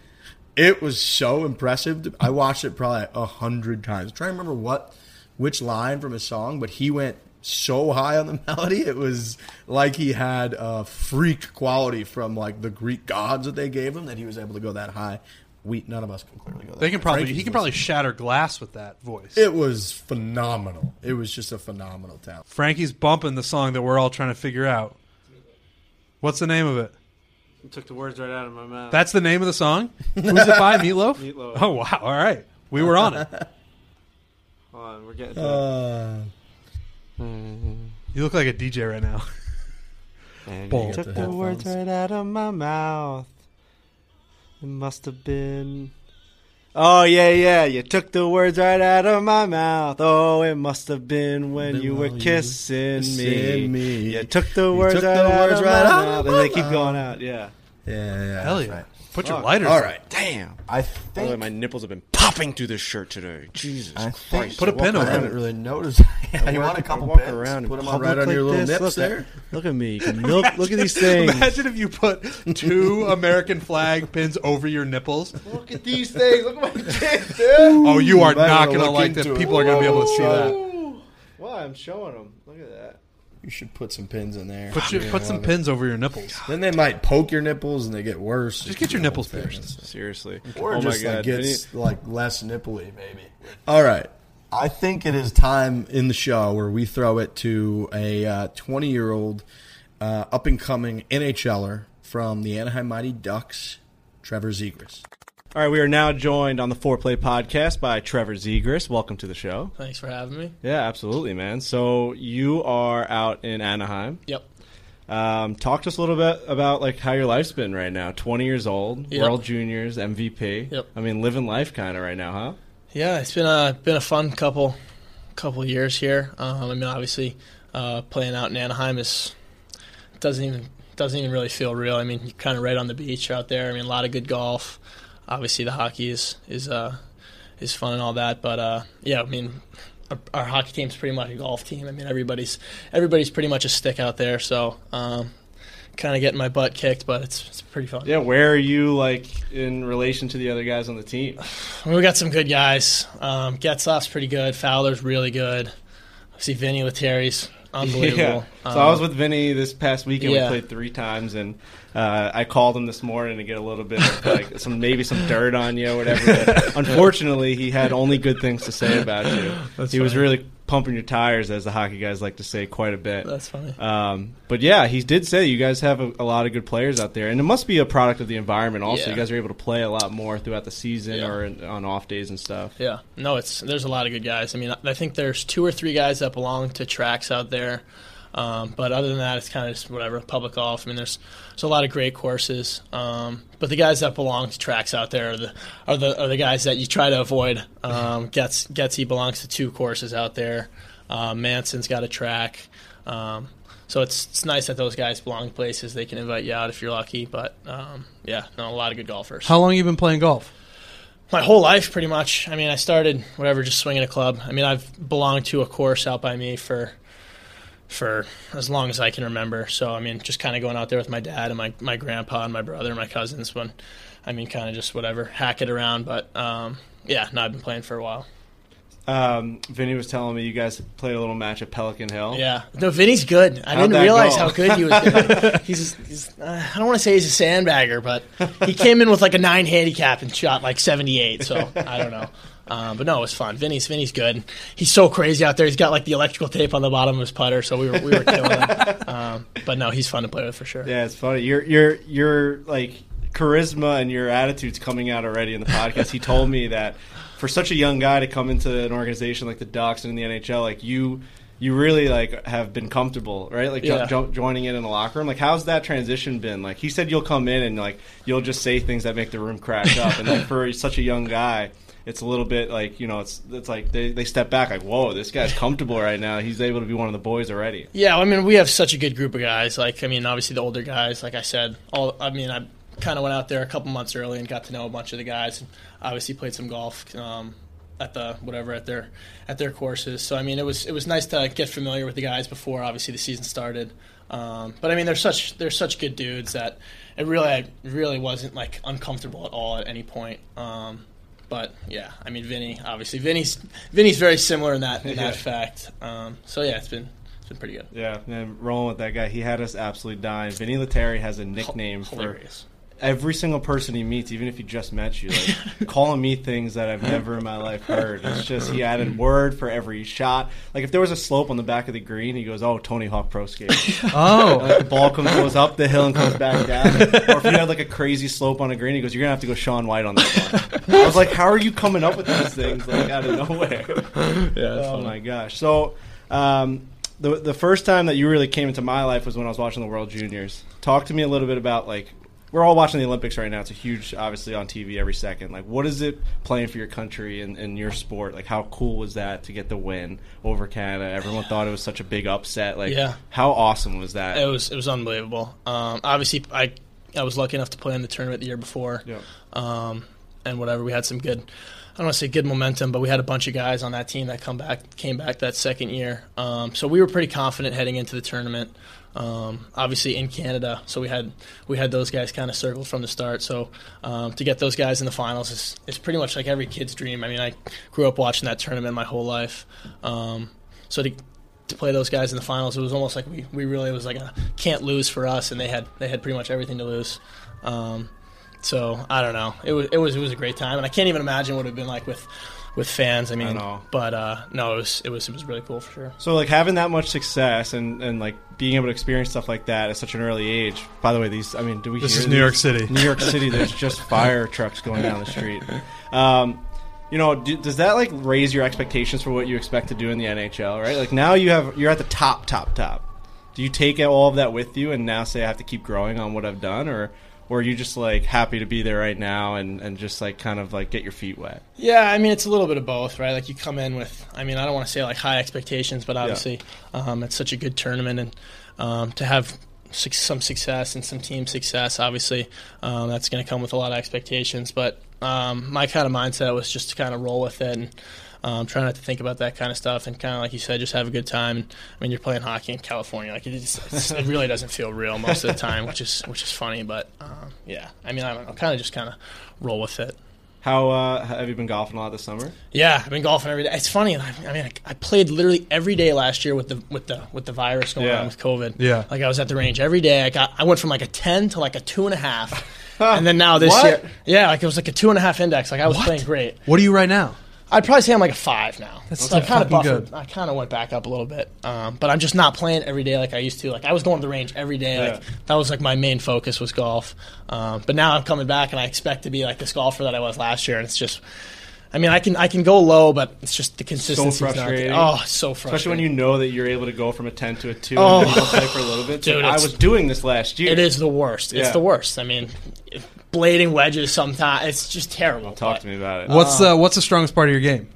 it was so impressive. I watched it probably a hundred times. I'm trying to remember what which line from his song, but he went so high on the melody. It was like he had a freak quality from like the Greek gods that they gave him that he was able to go that high. We none of us can clearly go. That They can high. probably Frankie's he can probably shatter glass with that voice. It was phenomenal. It was just a phenomenal talent. Frankie's bumping the song that we're all trying to figure out. What's the name of it? Took the words right out of my mouth. That's the name of the song. Who's it by? Meatloaf. Meatloaf. Oh wow! All right, we were on it. Hold on, we're getting. Uh, To You look like a DJ right now. And Bull. you took the the words right out of my mouth. It must have been. Oh yeah, yeah. You took the words right out of my mouth. Oh, it must have been when Been you were while you kissing me. kissing me. You took the You words took right the out words of right my out of mouth, and they keep going out. Yeah. Yeah, yeah. Hell yeah. right. Put your Fuck. lighters. All right. Damn. I By the way, think. my nipples have been popping through this shirt today. Jesus I Christ. Put a pin on them. I over haven't it. really noticed. yeah, you walk- want a I couple walk pins? around in Put them on right public on your like little this. nips Look, there. Look at me. You can look at these things. Imagine if you put two American flag pins over your nipples. look at these things. Look at my tits, dude. Oh, you are better not going to look like that. into it. People are going to be able to see that. Why? I'm showing them. Look at that. You should put some pins in there. Put, your, You're put some pins over your nipples. Then they might poke your nipples and they get worse. Just get your nipples pierced. Seriously. Or oh just my like god. gets like less nipply, maybe. All right. I think it is time in the show where we throw it to a 20 year old uh, up and coming NHLer from the Anaheim Mighty Ducks, Trevor Zegras. All right, we are now joined on the Foreplay podcast by Trevor Zegras. Welcome to the show. Thanks for having me. Yeah, absolutely, man. So you are out in Anaheim. Yep. Um, talk to us a little bit about like how your life's been right now. Twenty years old, Yep. World Juniors MVP. Yep. I mean, living life kind of right now, huh? Yeah, it's been a been a fun couple couple years here. Um, I mean, obviously, uh, playing out in Anaheim is doesn't even doesn't even really feel real. I mean, you're kind of right on the beach out there. I mean, a lot of good golf. Obviously, the hockey is is uh, is fun and all that. But uh, yeah, I mean, our, our hockey team's pretty much a golf team. I mean, everybody's everybody's pretty much a stick out there. So. Um, Kind of getting my butt kicked, but it's, it's pretty fun. Yeah. Where are you like in relation to the other guys on the team? I mean, we got some good guys. Um, Getzlaff's pretty good. Fowler's really good. I see Vinni Lettieri's unbelievable. Yeah. So I was Um, with Vinny this past weekend. yeah. We played three times, and uh, I called him this morning to get a little bit of like some maybe some dirt on you or whatever. But unfortunately, he had only good things to say about you. That's he was really pumping your tires, as the hockey guys like to say, quite a bit. That's funny. Um, but yeah, he did say you guys have a, a lot of good players out there, and it must be a product of the environment. Also, Yeah. you guys are able to play a lot more throughout the season Yeah. or in, on off days and stuff. Yeah, no, it's there's a lot of good guys. I mean, I think there's two or three guys that belong to tracks out there, um, but other than that, it's kind of just whatever public golf. I mean, there's there's a lot of great courses, um, but the guys that belong to tracks out there are the are the are the guys that you try to avoid. Um, Getz Getzy belongs to two courses out there. Um, Manson's got a track. Um, so it's, it's nice that those guys belong to places they can invite you out if you're lucky. But um, yeah, no, a lot of good golfers How long have you been playing golf? my whole life pretty much i mean i started whatever just swinging a club i mean i've belonged to a course out by me for for as long as i can remember. So i mean just kind of going out there with my dad and my, my grandpa and my brother and my cousins when i mean kind of just whatever hack it around. But um, yeah no i've been playing for a while. Um, Vinny was telling me you guys played a little match at Pelican Hill. yeah. No vinny's good. I How'd didn't realize go? how good he was he's, he's uh, i don't want to say he's a sandbagger but he came in with like a nine handicap and shot like 78 so i don't know um, but no, it was fun. Vinny's Vinny's good. He's so crazy out there. He's got like the electrical tape on the bottom of his putter, so we were we were killing him. Um, but no, he's fun to play with for sure. Yeah, it's funny. Your your your like charisma and your attitudes coming out already in the podcast. he told me that for such a young guy to come into an organization like the Ducks and in the NHL, like you you really like have been comfortable, right? Like Yeah. jo- joining in in the locker room. Like how's that transition been? Like he said you'll come in and like you'll just say things that make the room crack up and like for such a young guy it's a little bit like you know it's it's like they, they step back like whoa this guy's comfortable right now he's able to be one of the boys already Yeah, I mean, we have such a good group of guys. Like, I mean, obviously the older guys, like I said, all. I mean, I kind of went out there a couple months early and got to know a bunch of the guys. And obviously, played some golf um, at the whatever at their at their courses. So I mean, it was it was nice to get familiar with the guys before obviously the season started. Um, but I mean, they're such they're such good dudes that it really it really wasn't like uncomfortable at all at any point. Um, but yeah, I mean, Vinny obviously Vinny's Vinny's very similar in that in Yeah. that fact. Um, so yeah, it's been it's been pretty good. Yeah, and rolling with that guy, he had us absolutely dying. Vinni Lettieri has a nickname for Hilarious. Every single person he meets, even if he just met you. Like calling me things that I've never in my life heard. It's just he added word for every shot. Like if there was a slope on the back of the green, he goes, "Oh, Tony Hawk Pro Skater." Oh, like the ball comes goes up the hill and comes back down. or if you had like a crazy slope on a green, he goes, "You're gonna have to go Shaun White on this one." I was like, "How are you coming up with these things like out of nowhere?" Yeah, Oh my gosh! So, um, the the first time that you really came into my life was when I was watching the World Juniors. Talk to me a little bit about like we're all watching the Olympics right now. It's a huge, obviously, on TV every second. Like, what is it playing for your country and, and your sport? Like, how cool was that to get the win over Canada? Everyone thought it was such a big upset. Like, Yeah. how awesome was that? It was it was unbelievable. Um, obviously, I I was lucky enough to play in the tournament the year before. Yeah. Um, and whatever, we had some good. I don't want to say good momentum, but we had a bunch of guys on that team that come back came back that second year. Um, so we were pretty confident heading into the tournament. Um, obviously in Canada, so we had we had those guys kind of circled from the start. So um, to get those guys in the finals is, is pretty much like every kid's dream. I mean, I grew up watching that tournament my whole life. Um, so to to play those guys in the finals, it was almost like we, we really it was like a can't lose for us, and they had they had pretty much everything to lose. Um, so I don't know. It was it was it was a great time, and I can't even imagine what it would have been like with with fans. I mean, know. but uh, no, it was it was it was really cool for sure. So like having that much success and, and like being able to experience stuff like that at such an early age. By the way, these I mean, do we? This hear is New? York City. New York City. There's just fire trucks going down the street. Um, you know, do, does that like raise your expectations for what you expect to do in the NHL? Right, like now you have you're at the top, top, top. Do you take all of that with you and now say I have to keep growing on what I've done, or or are you just like happy to be there right now and, and just like kind of like get your feet wet? Yeah, I mean it's a little bit of both, right? Like you come in with, I mean I don't want to say like high expectations, but obviously um, it's such a good tournament, and um, to have some success and some team success, obviously um, that's going to come with a lot of expectations. But um, my kind of mindset was just to kind of roll with it and. Um, try not to think about that kind of stuff, and kind of like you said, just have a good time. And, I mean, you're playing hockey in California, like it, just, it really doesn't feel real most of the time, which is which is funny. But um, yeah, I mean, I don't know, kind of just kind of roll with it. How uh, have you been golfing a lot this summer? Yeah, I've been golfing every day. It's funny. I, I mean, I, I played literally every day last year with the with the with the virus going Yeah. on with COVID. Yeah. like I was at the range every day. I got I went from like a ten to like a two and a half, and then now this What? year, yeah, like it was like a two and a half index. Like I was playing great. What are you right now? I'd probably say I'm like a five now. That's so I kind of buffered. good. I kind of went back up a little bit, um, but I'm just not playing every day like I used to. Like I was going to the range every day. Like that was like my main focus was golf. Um, but now I'm coming back and I expect to be like this golfer that I was last year. And it's just, I mean, I can I can go low, but it's just the consistency. So frustrating. Oh, so frustrating. Especially when you know that you're able to go from a 10 to a 2 Oh. and play for a little bit. So Dude, I was doing this last year. It is the worst. Yeah. It's the worst. I mean, blading wedges sometimes it's just terrible. Talk but- to me about it. What's the what's the strongest part of your game?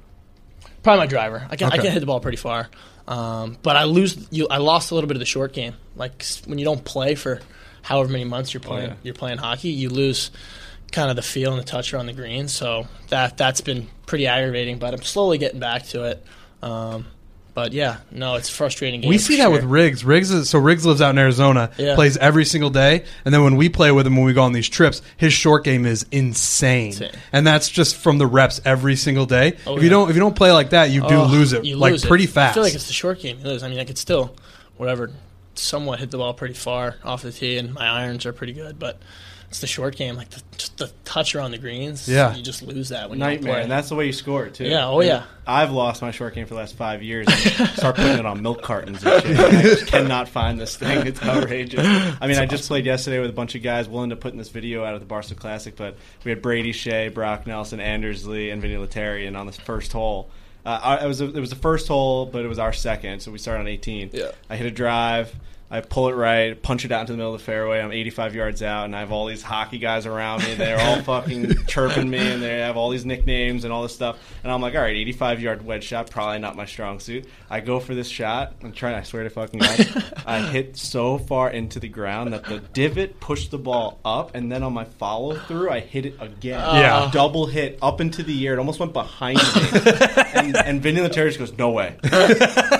Probably my driver. I can I can hit the ball pretty far, um, but I lose. You, I lost a little bit of the short game. Like when you don't play for however many months you're playing, yeah. you're playing hockey. You lose kind of the feel and the touch around the green. So that that's been pretty aggravating. But I'm slowly getting back to it. Um, but yeah, no, it's frustrating. Game We see that with Riggs. Riggs is so Riggs lives out in Arizona, Yeah. plays every single day, and then when we play with him when we go on these trips, his short game is insane, Insane. and that's just from the reps every single day. Oh, if you don't if you don't play like that, you do Oh, lose it you like lose it. pretty fast. I feel like it's the short game you lose. I mean, I could still, whatever, somewhat hit the ball pretty far off the tee, and my irons are pretty good, but it's the short game, like the, just the touch around the greens. Yeah. you just lose that when you Nightmare, play. and that's the way you score it too. Yeah, oh, And yeah. I've lost my short game for the last five years. and start putting it on milk cartons and shit. I just cannot find this thing. It's outrageous. I mean, I just played yesterday with a bunch of guys willing to put in this video out of the Barstool Classic, but we had Brady Skjei, Brock Nelson, Anders Lee, and Vinni Lettieri, and on this first hole. Uh, I- it was it was the first hole, but it was our second, so we started on 18. Yeah. I hit a drive. I pull it right, punch it out into the middle of the fairway. I'm 85 yards out, and I have all these hockey guys around me. They're all fucking chirping me, and they have all these nicknames and all this stuff. And I'm like, all right, 85 yard wedge shot, probably not my strong suit. I go for this shot. I'm trying. I swear to fucking God, I hit so far into the ground that the divot pushed the ball up, and then on my follow through, I hit it again. Yeah. double hit up into the air. It almost went behind me. and, and Vinni Lettieri just goes, "No way."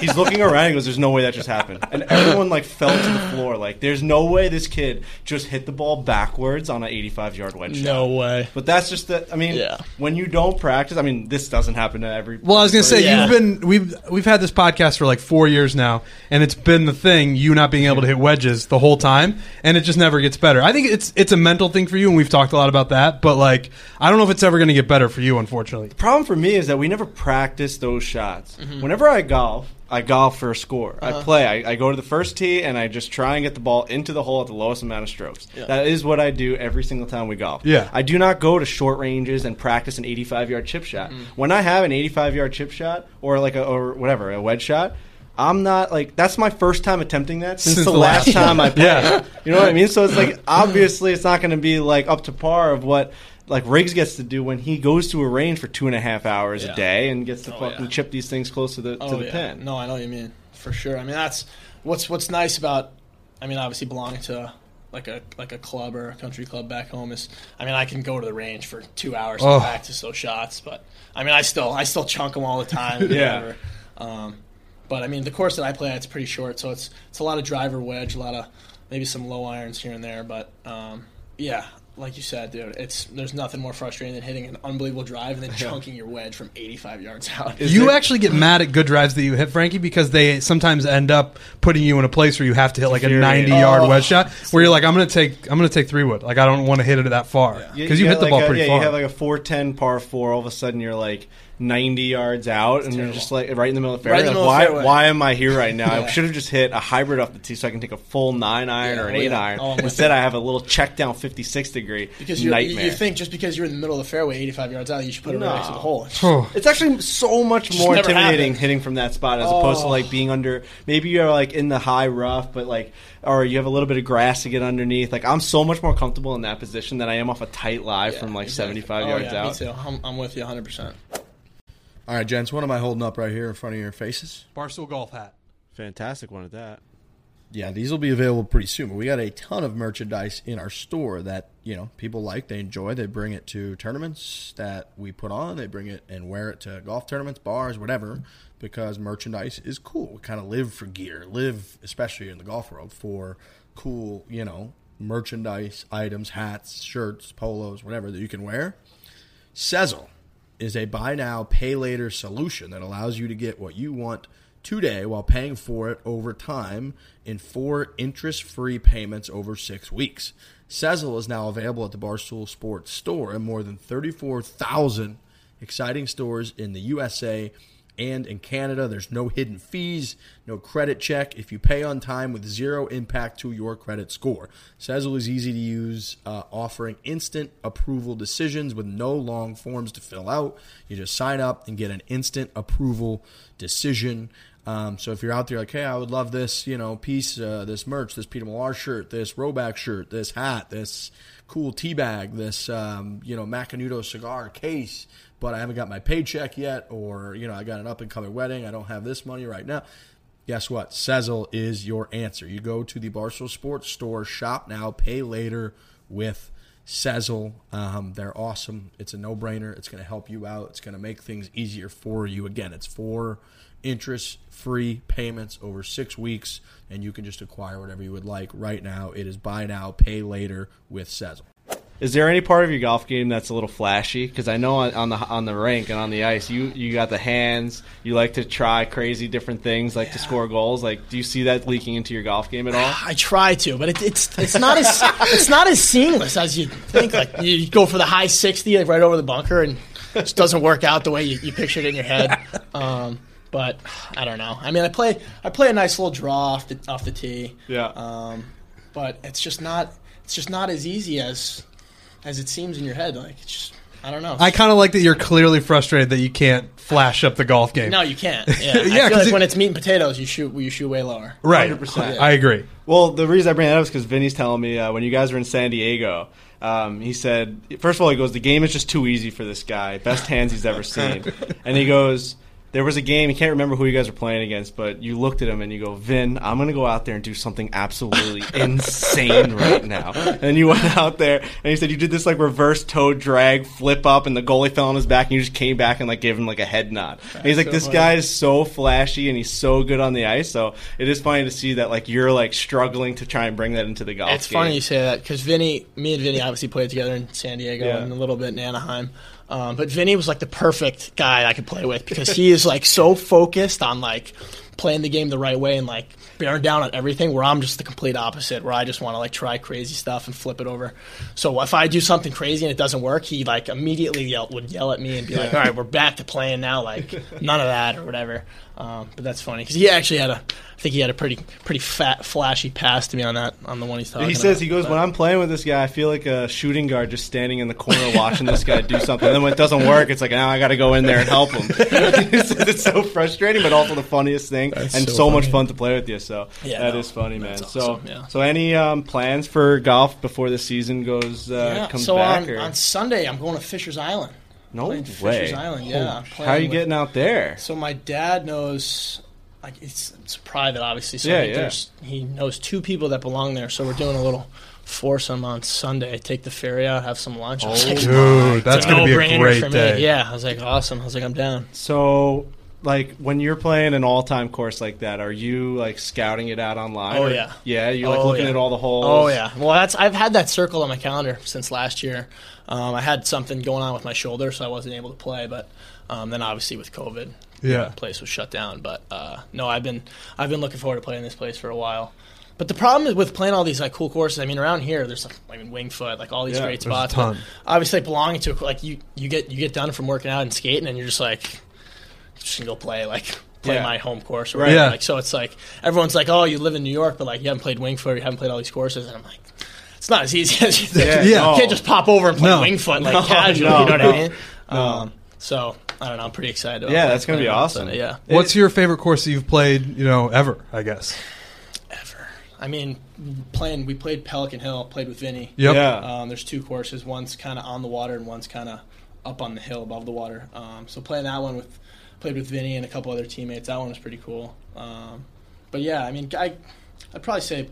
He's looking around. He goes, "There's no way that just happened." And everyone like fell to the floor. Like, there's no way this kid just hit the ball backwards on an 85 yard wedge shot. no way. But that's just that. I mean, Yeah. when you don't practice, I mean, this doesn't happen to every. Well, I was gonna say Yeah. you've been we've we've had this podcast for like four years now, and it's been the thing you not being able to hit wedges the whole time, and it just never gets better. I think it's it's a mental thing for you, and we've talked a lot about that. But like, I don't know if it's ever gonna get better for you, unfortunately. The problem for me is that we never practice those shots. Mm-hmm. Whenever I golf, I golf for a score. I uh-huh. play. I, I go to the first tee and I just try and get the ball into the hole at the lowest amount of strokes. That is what I do every single time we golf. Yeah. I do not go to short ranges and practice an 85 yard chip shot. Mm-hmm. When I have an 85 yard chip shot or like a or whatever a wedge shot. I'm not like that's my first time attempting that since, Since the, the last last time I played. Yeah. You know what I mean? So it's like obviously it's not going to be like up to par of what like Riggs gets to do when he goes to a range for two and a half hours Yeah. a day and gets to Oh, fucking yeah. chip these things close to the to Oh, the yeah. pin. No, I know what you mean for sure. I mean, that's what's what's nice about. I mean, obviously belonging to like a like a club or a country club back home is. I mean, I can go to the range for two hours Oh. and practice those shots, but I mean, I still I still chunk them all the time. Yeah. whatever. Um, but I mean, the course that I play at it's pretty short, so it's it's a lot of driver wedge, a lot of maybe some low irons here and there, but um, yeah. Like you said, dude, it's there's nothing more frustrating than hitting an unbelievable drive and then chunking your wedge from 85 yards out. you it- actually get mad at good drives that you hit, Frankie, because they sometimes end up putting you in a place where you have to hit like a ninety-yard Oh. wedge shot, where you're like, I'm gonna take, I'm gonna take three wood. Like I don't want to hit it that far because you, hit the like ball a, pretty yeah, far. You have like a four ten par four. All of a sudden, you're like ninety yards out, and you're just like right in the middle of the fairway. in the Like, why? fairway. Why am I here right now? I should have just hit a hybrid off the tee so I can take a full nine iron Yeah, or an eight yeah. iron. Oh, I'm Instead. I have a little check down fifty six degree Because you're, you, nightmare. you think just because you're in the middle of the fairway, 85 yards out, you should put it right next to the hole. Oh. It's actually so much more intimidating happened. hitting from that spot as opposed to Oh. like being under. Maybe you're like in the high rough, but like, or you have a little bit of grass to get underneath. Like I'm so much more comfortable in that position than I am off a tight lie Yeah, from like exactly. 75 oh, yards yeah, out. Me too. I'm, I'm with you 100. Percent All right, gents, what am I holding up right here in front of your faces? Barstool golf hat. Fantastic one at that. Yeah, these will be available pretty soon. But we got a ton of merchandise in our store that you know people like, they enjoy. They bring it to tournaments that we put on. They bring it and wear it to golf tournaments, bars, whatever. Because merchandise is cool. We kind of live for gear, live especially in the golf world for cool, you know, merchandise items, hats, shirts, polos, whatever that you can wear. Sezzle is a buy now, pay later solution that allows you to get what you want today while paying for it over time in four interest free payments over six weeks. Sezzle is now available at the Barstool Sports store in more than 34,000 exciting stores in the USA and in Canada. There's no hidden fees, no credit check if you pay on time with zero impact to your credit score. Sezzle is easy to use, uh, offering instant approval decisions with no long forms to fill out. You just sign up and get an instant approval decision. Um, so if you're out there like, hey, I would love this, you know, piece, uh, this merch, this Peter Millar shirt, this Rhoback shirt, this hat, this cool tea bag, this, um, you know, Macanudo cigar case, but I haven't got my paycheck yet, or, you know, I got an up and coming wedding. I don't have this money right now. Guess what? Sezzle is your answer. You go to the Barstool Sports Store, shop now, pay later with Sezzle. Um, they're awesome. It's a no brainer. It's going to help you out. It's going to make things easier for you. Again, it's four interest free payments over six weeks, and you can just acquire whatever you would like right now. It is buy now, pay later with Sezzle. Is there any part of your golf game that's a little flashy? Because I know on, on the on the rink and on the ice, you you got the hands. You like to try crazy different things, like to score goals. Like, do you see that leaking into your golf game at all? I try to, but it, it's it's not as it's not as seamless as you think. Like you go for the high 60, like right over the bunker, and it just doesn't work out the way you, you pictured it in your head. Um, but I don't know. I mean, I play I play a nice little draw off the off the tee. Yeah. Um, but it's just not it's just not as easy as as it seems in your head. Like it's just I don't know. I kind of like that you're clearly frustrated that you can't flash up the golf game. no, you can't. Yeah, Yeah, I feel 'cause like it- when it's meat and potatoes, you shoot you shoot way lower. right. 100%. I agree. Well, the reason I bring that up is because Vinny's telling me uh, when you guys were in San Diego, um, he said, first of all, he goes, the game is just too easy for this guy. Best hands he's ever seen. and he goes, there was a game, he can't remember who you guys were playing against, but you looked at him and you go, Vin, I'm going to go out there and do something absolutely insane right now. And you went out there and he said you did this like reverse toe drag, flip up, and the goalie fell on his back and you just came back and like gave him like a head nod. And he's like, so this funny. guy is so flashy and he's so good on the ice. So it is funny to see that like you're like struggling to try and bring that into the golf. It's game. funny you say that because Vinny, me and Vinny obviously played together in San Diego Yeah. and a little bit in Anaheim. Um, but Vinny was like the perfect guy I could play with because he is like so focused on like playing the game the right way and like bearing down on everything. Where I'm just the complete opposite, where I just want to like try crazy stuff and flip it over. So if I do something crazy and it doesn't work, he like immediately yell, would yell at me and be like, "All right, we're back to playing now." Like none of that or whatever. Um, but that's funny because he actually had a, I think he had a pretty pretty fat flashy pass to me on that on the one he's talking. He says about. he goes But- when I'm playing with this guy, I feel like a shooting guard just standing in the corner watching this guy do something. And then when it doesn't work, it's like now I got to go in there and help him. it's so frustrating, but also the funniest thing That's and so so, much fun to play with you. So Yeah, that no, is funny, man. that's so yeah. so any um, plans for golf before the season goes uh, yeah. comes So back? on, or? on Sunday, I'm going to Fisher's Island. No playing way. Fisher's Island, yeah, I'm How are you with- getting out there? So my dad knows, like it's, it's private, obviously. So Yeah, I yeah. he knows two people that belong there. So we're doing a little foursome on Sunday. Take the ferry out, have some lunch. I was like, oh, Dude, that's going to be a great for me. day. Yeah, I was like, awesome. I was like, I'm down. So, like when you're playing an all-time course like that, are you like scouting it out online? Oh, or- yeah. yeah. You're like Oh, looking yeah. at all the holes. Oh yeah. Well, that's I've had that circle on my calendar since last year. Um, I had something going on with my shoulder, so I wasn't able to play. But um, then obviously with COVID, Yeah. the place was shut down. But uh, no, I've been I've been looking forward to playing this place for a while. But the problem is with playing all these like cool courses. I mean, around here, there's like, I mean, Winged Foot, like all these Yeah, great spots. ton. Obviously, belonging to a, like you, you get you get done from working out and skating, and you're just like, just gonna go play like play Yeah. my home course, Right. Yeah. Like so, it's like everyone's like, oh, you live in New York, but like you haven't played Winged Foot, you haven't played all these courses, and I'm like, it's not as easy as you think. Yeah. Yeah. You can't just pop over and play No. Winged Foot like No, casual. no, you know what no. I mean? Um, so I don't know. I'm pretty excited. About Yeah, that's gonna be awesome. Sunday, Yeah. What's your favorite course that you've played, you know, ever, I guess? Ever. I mean, playing. We played Pelican Hill. Played with Vinny. Yep. Yeah. Um, there's two courses. One's kind of on the water, and one's kind of up on the hill above the water. Um, so playing that one with played with Vinny and a couple other teammates. That one was pretty cool. Um, but yeah, I mean, I I'd probably say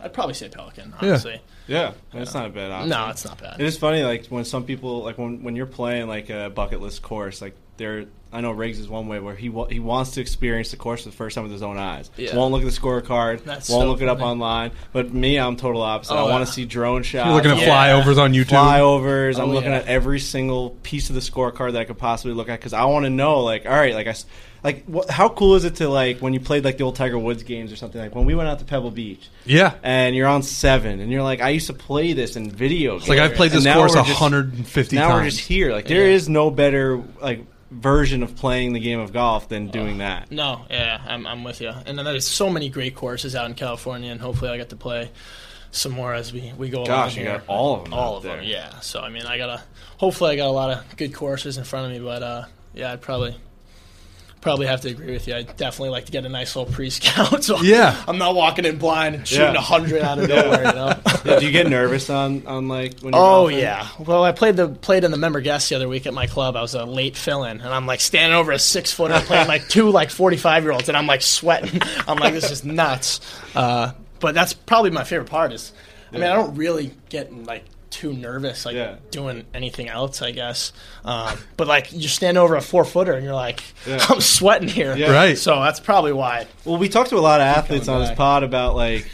I'd probably say Pelican. Honestly, yeah. That's not a bad option. no, it's not bad. It is funny, like when some people, like when when you're playing like a bucket list course, like they're. I know Riggs is one way where he wa- he wants to experience the course for the first time with his own eyes. Yeah. Won't look at the scorecard. That's won't so look it up funny. online. But me, I'm total opposite. Oh, I want yeah. to see drone shots. You're looking at Yeah. flyovers on YouTube. flyovers. I'm Oh, looking yeah. at every single piece of the scorecard that I could possibly look at because I want to know, like, all right, like I, s- like, what, how cool is it to like when you played like the old Tiger Woods games or something like when we went out to Pebble Beach Yeah. and you're on seven and you're like, I used to play this in video. It's like I've played this course we're just- 150 Now times. we're just here. Like there Yeah. is no better like version of playing the game of golf than doing that. No, yeah, I'm, I'm with you. And then there's so many great courses out in California, and hopefully I get to play some more as we, we go along Gosh, you here. got all of them All out of there. them, yeah. So, I mean, I got to, hopefully I got a lot of good courses in front of me, but uh, yeah, I'd probably. Probably have to agree with you. I definitely like to get a nice little pre-scout, so Yeah. I'm not walking in blind and shooting a Yeah. hundred out of nowhere. You know? Yeah, do you get nervous on on like when you're Oh golfing? yeah. Well, I played the played in the member guest the other week at my club. I was a late fill-in, and I'm like standing over a six footer playing like two like 45 year olds, and I'm like sweating. I'm like this is nuts. Uh, but that's probably my favorite part. Is I mean I don't really get like too nervous like Yeah. doing anything else. I guess. Um, but like you stand over a four footer, and you're like Yeah. I'm sweating here. Yeah. Right. So that's probably why. Well, we talked to a lot of athletes on this pod about like,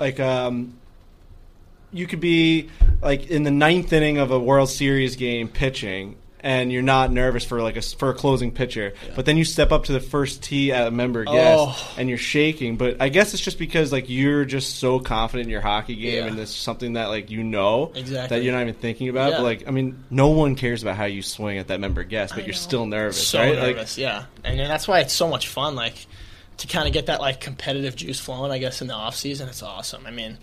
like um, you could be like in the ninth inning of a World Series game pitching, and you're not nervous for like a for a closing pitcher, but then you step up to the first tee at a member guest, Oh. and you're shaking. But I guess it's just because like you're just so confident in your hockey game, Yeah. and it's something that like you know Exactly. that you're not even thinking about. Yeah. But like, I mean, no one cares about how you swing at that member guest, but you're still nervous, so right? Like, nervous, yeah. And that's why it's so much fun, like to kind of get that like competitive juice flowing. I guess in the off season, it's awesome. I mean,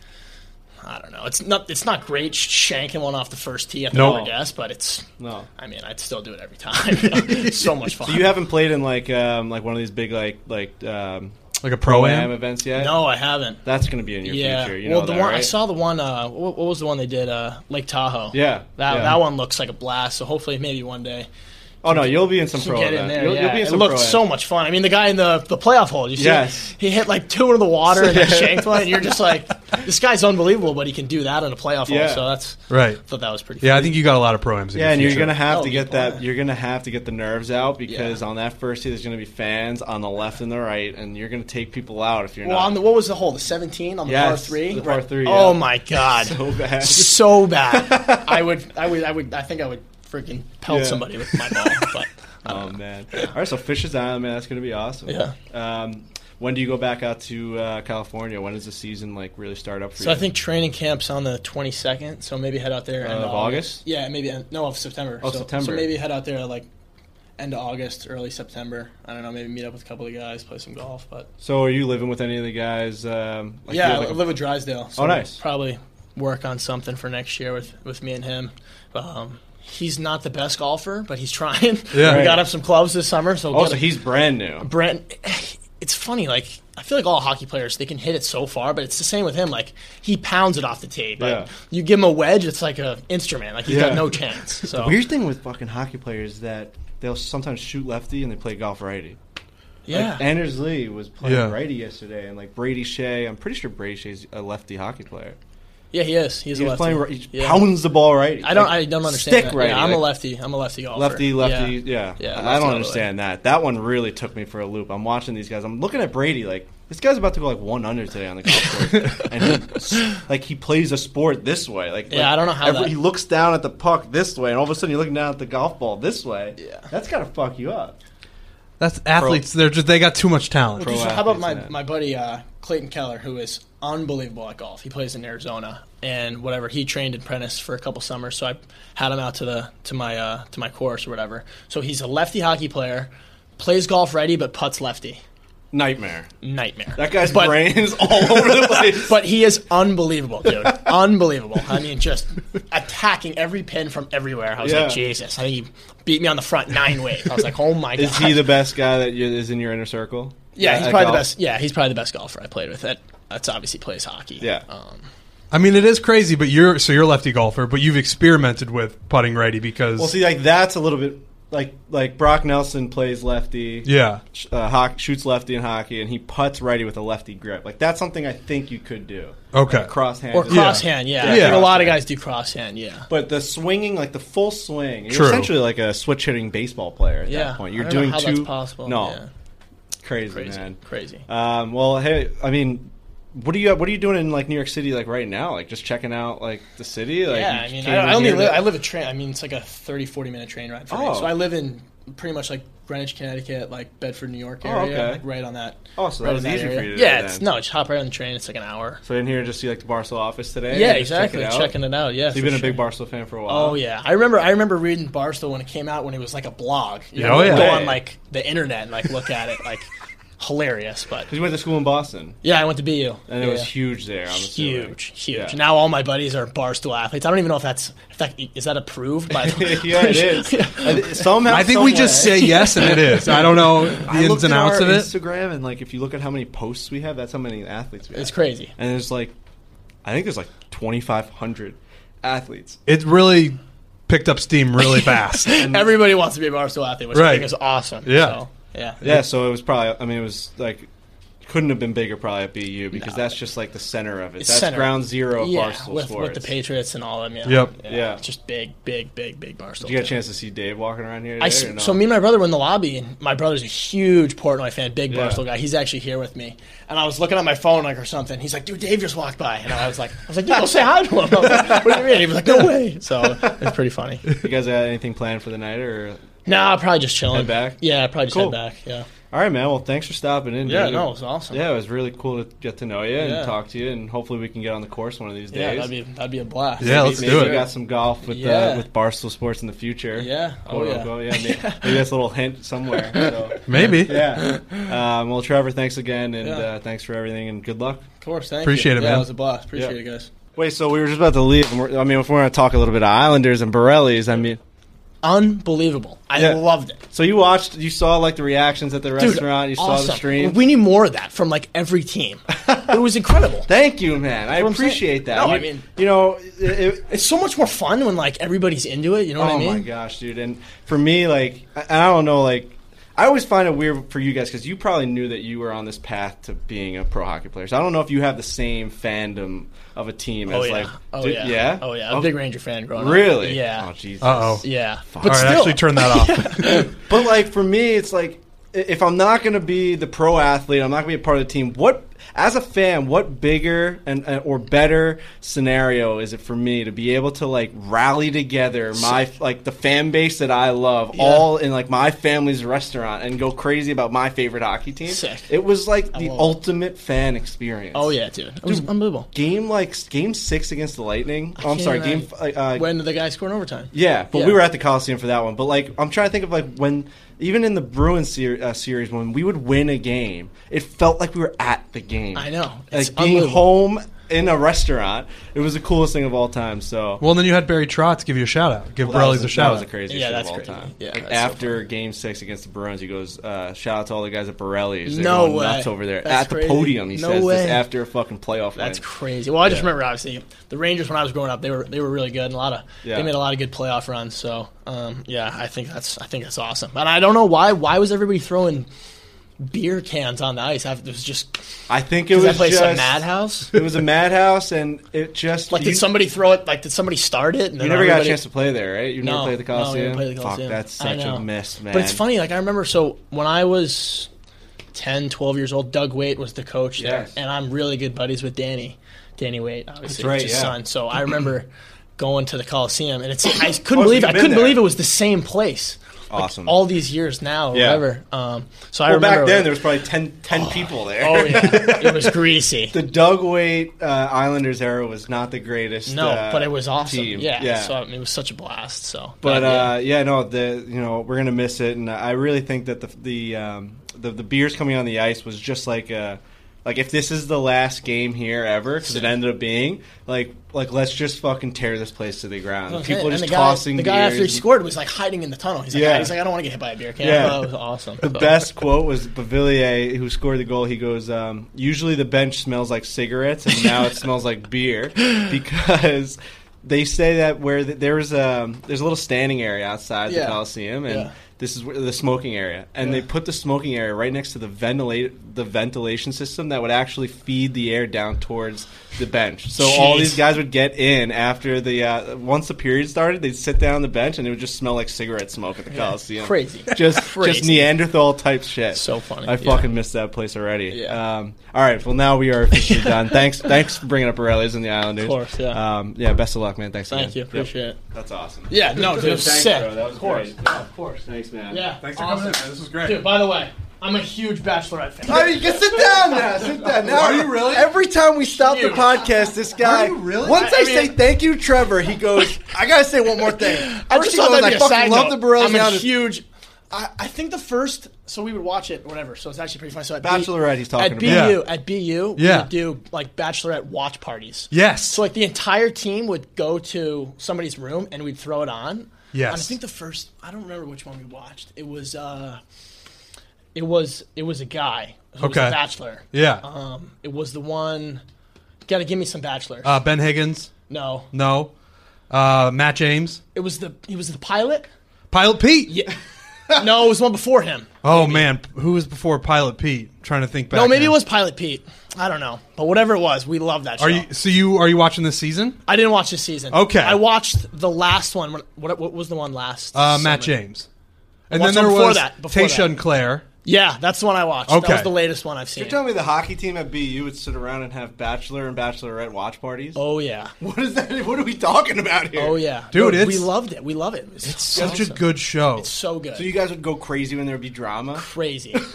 I don't know. It's not it's not great shanking one off the first tee at the No. no. guess, but it's. no. I mean, I'd still do it every time. it's so much fun. So you haven't played in like um, like one of these big like like um, like a pro pro am am. events yet? no, I haven't. that's going to be in your yeah. future. You well, know the that, one I saw the one. Uh, what, what was the one they did? Uh, Lake Tahoe. Yeah, That yeah. that one looks like a blast. So hopefully, maybe one day Oh no, you'll be in some can pro get in there. You'll, yeah. you'll be in it some looked pro so much fun. I mean, the guy in the the playoff hole. You see, Yes. he hit like two into the water and then shanked one, and you're just like, this guy's unbelievable, but he can do that in a playoff Yeah. hole. So that's Right. I thought that was pretty. Yeah, I think you got a lot of pro ams. Yeah, and you're gonna have Oh, to get that. point. You're gonna have to get the nerves out because Yeah. on that first tee, there's gonna be fans on the left and the right, and you're gonna take people out if you're Well, not. on the what was the hole? The 17 on the Yes, par three. the par Right. three, Oh yeah. my god, so bad. so bad. I would, I would, I would, I think I would freaking pelt Yeah. somebody with my ball. But Oh man! All right, so Fisher's Island, man, that's gonna be awesome. Yeah. Um, when do you go back out to uh, California? When does the season like really start up for so you? So I think training camp's on the 22nd. So maybe head out there end Uh, of of August? Yeah, maybe end, no of September. Oh, so, September. So maybe head out there like end of August, early September. I don't know. Maybe meet up with a couple of guys, play some golf. But So are you living with any of the guys? Um, like, yeah, have, I like, a- live with Drysdale. So Oh, nice. Probably work on something for next year with with me and him. Um, he's not the best golfer, but he's trying. Yeah. we got him some clubs this summer. So oh, get so him- he's brand new. Brent. it's funny. Like I feel like all hockey players they can hit it so far, but it's the same with him. Like he pounds it off the tee, but Yeah. you give him a wedge, it's like a instrument. Like he's Yeah. got no chance. So Weird thing with fucking hockey players is that they'll sometimes shoot lefty and they play golf righty. yeah, Like Anders Lee was playing Yeah. righty yesterday, and like Brady Skjei, I'm pretty sure Brady Skjei's a lefty hockey player. Yeah, he is. He's He a lefty. playing, ri- he Yeah. pounds the ball right. I don't. Like, I don't understand. Stick that. righty. Yeah, I'm a lefty. I'm a lefty golfer. Lefty, lefty, Yeah. yeah. Yeah, I- lefty I don't the understand that. That one really took me for a loop. I'm watching these guys. I'm looking at Brady like this guy's about to go like one under today on the golf course, and he, like he plays a sport this way. Like, Yeah, like, I don't know how that- he looks down at the puck this way, and all of a sudden you're looking down at the golf ball this way. Yeah. that's gotta fuck you up. That's athletes. They're just they got too much talent. Pro Dude, so how about my, man. my buddy uh, Clayton Keller, who is unbelievable at golf. He plays in Arizona and whatever. He trained in Prentice for a couple summers, so I had him out to the to my uh, to my course or whatever. So he's a lefty hockey player, plays golf ready, but puts lefty. Nightmare. Nightmare. That guy's But- brains all over the place. But he is unbelievable, dude. unbelievable. I mean, just attacking every pin from everywhere. I was Yeah. like, Jesus. I think he beat me on the front nine ways. I was like, oh my god. Is he the best guy that is in your inner circle? Yeah, he's At probably the best. Yeah, he's probably the best golfer I played with. That that's obviously plays hockey. Yeah. Um, I mean, it is crazy, but you're so you're a lefty golfer, but you've experimented with putting righty because Well, see, like that's a little bit like like Brock Nelson plays lefty. yeah, sh- uh, hock, shoots lefty in hockey, and he puts righty with a lefty grip. Like that's something I think you could do. Okay. Like cross hand. or cross hand, yeah. I Yeah. think a lot of guys do cross hand, yeah. But the swinging, like the full swing, you're True. essentially like a switch hitting baseball player at Yeah. that point. You're don't know doing how two. that's possible. No, Yeah. crazy, Crazy, man. crazy. Um, well, hey, I mean, what are you what are you doing in like New York City like right now? Like just checking out like the city. Like, yeah, I mean, I, I only live. I live a train. I mean, it's like a 30, 40 minute train ride for me. Oh. So I live in pretty much like Greenwich, Connecticut, like Bedford, New York Oh, area, okay. like right on that. Oh, so right that was easy area. for you to Yeah, it's no, just hop right on the train. It's like an hour. So in here, just see like the Barstool office today. Yeah, just check exactly. it? Checking it out. Yeah, So you've been a big Barstool fan for a while. Oh yeah, I remember. I remember reading Barstool when it came out when it was like a blog. You Yeah, know, oh, yeah. Go on like the internet and like look at it, like hilarious. But Because you went to school in Boston, yeah, I went to BU, and it Yeah. was huge there. I'm assuming. huge, huge. Yeah. Now all my buddies are barstool athletes. I don't even know if that's if that is that approved by. The, yeah, it is. I Somehow, I think we just say yes and it is. I don't know the I ins and outs our of it. Instagram, and like if you look at how many posts we have, that's how many athletes we have. It's crazy. And there's like, I think there's like 2,500 athletes. It really picked up steam really fast. Everybody wants to be a barstool athlete, which I think is awesome. Yeah. So, yeah. Yeah, so it was probably. I mean, it was like. Couldn't have been bigger probably at BU because No. that's just like the center of it. It's That's center. ground zero of Yeah, Barstool with, Sports. with the Patriots and all of them. Yep. Yeah. It's just big, big, big, big barstool. Did you get a chance to see Dave walking around here? I Today, s- or no? so me and my brother were in the lobby, and my brother's a huge Portnoy fan, big Yeah. Barstool guy. He's actually here with me, and I was looking at my phone like or something. He's like, "Dude, Dave just walked by," and I was like, "I was like, dude, go say hi to him." I like, what do you mean? He was like, "No way!" So it's pretty funny. you guys got anything planned for the night or? Nah, probably just chilling. Head back? Yeah, probably just Cool. head back. Yeah. All right, man. Well, thanks for stopping in. Yeah, dude. no, it was awesome. Yeah, it was really cool to get to know you and Yeah. talk to you, and hopefully we can get on the course one of these days. Yeah, that'd be that'd be a blast. Yeah, let's maybe do we it. got some golf with Yeah. uh, with Barstool Sports in the future. Yeah. Oh Quote, yeah. unquote. yeah. Maybe, maybe that's a little hint somewhere. So. Maybe. Yeah. Um, well, Trevor, thanks again, and Yeah. uh, thanks for everything, and good luck. Of course. Thank Appreciate you. it, yeah, man. it was a blast. Appreciate Yeah. it, guys. Wait, so we were just about to leave. I mean, if we're going to talk a little bit of Islanders and Borrelli's, I mean, Unbelievable. I Yeah. loved it. so you watched, you saw like the reactions at the Dude, restaurant, you saw the stream. We need more of that from like every team. it was incredible. Thank you, man. I I'm appreciate that. No, you, I mean- you know, it, it, It's so much more fun when like everybody's into it. You know what oh I mean? Oh my gosh, dude! And for me, like, I, I don't know, like, I always find it weird for you guys because you probably knew that you were on this path to being a pro hockey player. So I don't know if you have the same fandom of a team Oh as yeah. like, oh do- yeah. Oh yeah. I'm a big Ranger fan growing up. Really? Yeah. Oh Jesus. Uh oh. Yeah. All But right, still, actually turn that off. But like for me, it's like if I'm not going to be the pro athlete, I'm not going to be a part of the team. What as a fan, what bigger and uh, or better scenario is it for me to be able to like rally together my like the fan base that I love Yeah. all in like my family's restaurant and go crazy about my favorite hockey team? Sick. It was like the ultimate fan experience. Oh yeah, dude. It was unbelievable. Game like game six against the Lightning. Oh, I'm sorry, game f- uh, When the guy scored in overtime. yeah, but Yeah. we were at the Coliseum for that one. But like, I'm trying to think of like when, even in the Bruins ser- uh, series, when we would win a game, it felt like we were at the game. I know. Like being home in a restaurant. It was the coolest thing of all time. So Well, then you had Barry Trotz give you a shout out. Give Well, that Borrelli's was a that shout was out. the craziest Yeah, shit that's of all crazy. time. Yeah, Like, that's so after Game Six against the Bruins, he goes, uh, "Shout out to all the guys at Borrelli's. They're No going way. nuts over there That's at the crazy. podium." He No says way. this after a fucking playoff That's win. crazy. Well, I just Yeah. remember obviously the Rangers when I was growing up, they were they were really good and a lot of Yeah. they made a lot of good playoff runs. So um, yeah, I think that's I think that's awesome. And I don't know why why was everybody throwing beer cans on the ice? It was just I think it was that place just a madhouse. It was a madhouse, and it just Like, you, did somebody throw it? Like, did somebody start it? And you never got a chance to play there, right? You never played the no, Coliseum. play the Coliseum. Fuck, that's such a miss, man. But it's funny. Like I remember, so when I was 10, 12 years old, Doug Weight was the coach there, and I'm really good buddies with Danny, Danny Weight, obviously, right, his yeah. son. So I remember going to the Coliseum, and it's I couldn't Oh, believe I couldn't there. believe it was the same place. Like, Awesome. all these years now, Yeah. whatever. Um, so I well, remember. back then there was probably 10, 10 people there. oh yeah, it was greasy. the Doug Weight uh, Islanders era was not the greatest. No, uh, but it was awesome. team. Yeah, yeah. So I mean, it was such a blast. So, But yeah. uh, yeah, no, the you know we're gonna miss it, and I really think that the the um, the, the beers coming on the ice was just like a like if this is the last game here ever because it ended up being like like let's just fucking tear this place to the ground. Okay, People just the guy, tossing The guy after he scored was like hiding in the tunnel. He's like, Yeah. he's like, I don't want to get hit by a beer can. Yeah. That was awesome. The So- best quote was Beauvillier, who scored the goal. He goes, um, "Usually the bench smells like cigarettes, and now it smells like beer because they say that where the, there was a there's a little standing area outside Yeah. the Coliseum, and Yeah. This is where, the smoking area, and they put the smoking area right next to the ventilate the ventilation system that would actually feed the air down towards the bench. So all these guys would get in after the uh, once the period started, they'd sit down on the bench, and it would just smell like cigarette smoke at the Coliseum. Crazy. just Crazy. just Neanderthal type shit. So funny, I yeah. fucking missed that place already. Yeah. Um, all right. Well, now we are officially done. Thanks. Thanks for bringing up Borrelli's and the Islanders. Of course, yeah. Um, yeah. Best of luck, man. Thanks. Thank again. you. Yep. Appreciate it. That's awesome. Yeah, no, dude, Thanks, sick. bro. That was of course. great. Yeah, of course. Thanks, man. Yeah. Thanks for awesome. coming in. man. This was great. Dude, by the way, I'm a huge Bachelorette fan. I mean, you can sit down now. Sit down now. Are you really? Every time we stop the podcast, this guy. Are you really? Once I, I- I say thank you, Trevor, he goes. I gotta say one more thing. I First just he thought goes, that'd be I a fucking side love note. the Borrelli's I'm a huge. I, I think the first, so we would watch it, or whatever. So it's actually pretty funny. So at B- Bachelorette, he's talking at about. BU, Yeah. at BU, we Yeah. would do like Bachelorette watch parties. Yes. So like the entire team would go to somebody's room and we'd throw it on. Yes. And I think the first I don't remember which one we watched. It was uh it was it was a guy who was Okay. a bachelor. yeah. Um it was the one gotta give me some bachelors. Uh, ben Higgins. no. No. Uh, Matt James. It was the he was the pilot? Pilot Pete. Yeah. no, it was one before him. Oh man, who was before Pilot Pete? trying to think back. No, maybe now. it was Pilot Pete. I don't know. But whatever it was, we love that show. Are you? So you are you watching this season? I didn't watch this season. Okay. I watched the last one. What, what, what was the one last? Uh, Matt? James. And then there one before was that, before that. and Claire. Yeah, that's the one I watched. Okay. That was the latest one I've seen. You're telling me the hockey team at BU would sit around and have bachelor and bachelorette watch parties? Oh yeah. What is that? What are we talking about here? Oh yeah. Dude, No, it's- we loved it. We love it. It's, It's such a good show. It's so good. So you guys would go crazy when there would be drama? crazy.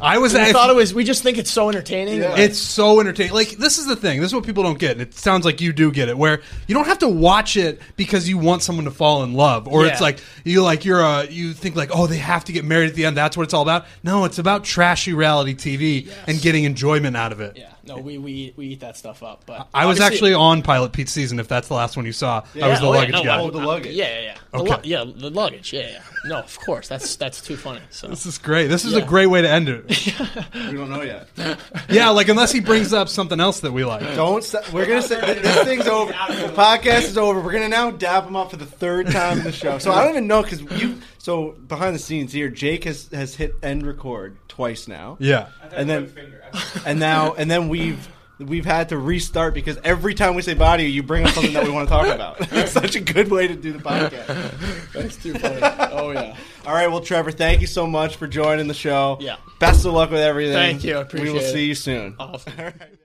I was. I I thought it was. We just think it's so entertaining. Yeah. It's so entertaining. Like this is the thing. This is what people don't get. And it sounds like you do get it. Where you don't have to watch it because you want someone to fall in love, or it's like you like you're a you think like oh they have to get married at the end. That's what it's all about. No, it's about trashy reality TV and getting enjoyment out of it. yeah. No, we we eat, we eat that stuff up. But I was actually on Pilot Pete's season. If that's the last one you saw, I was the oh, yeah, luggage no, guy. Oh, the luggage. Yeah, yeah, yeah. The Okay. lu- yeah, the luggage. Yeah, yeah. No, of course. That's that's too funny. So This is great. This is a great way to end it. We don't know yet. yeah, like unless he brings up something else that we like. Don't. St- we're gonna say this thing's over. The podcast is over. We're gonna now dab him up for the third time in the show. So I don't even know because you. So behind the scenes here, Jake has has hit end record twice now. Yeah. and then and now and then we've we've had to restart because every time we say body, you bring up something that we want to talk about. It's such a good way to do the podcast. that's too funny. Oh yeah. All right, well, Trevor, thank you so much for joining the show. Yeah. Best of luck with everything. Thank you, I We will it. see you soon. Awesome. All right.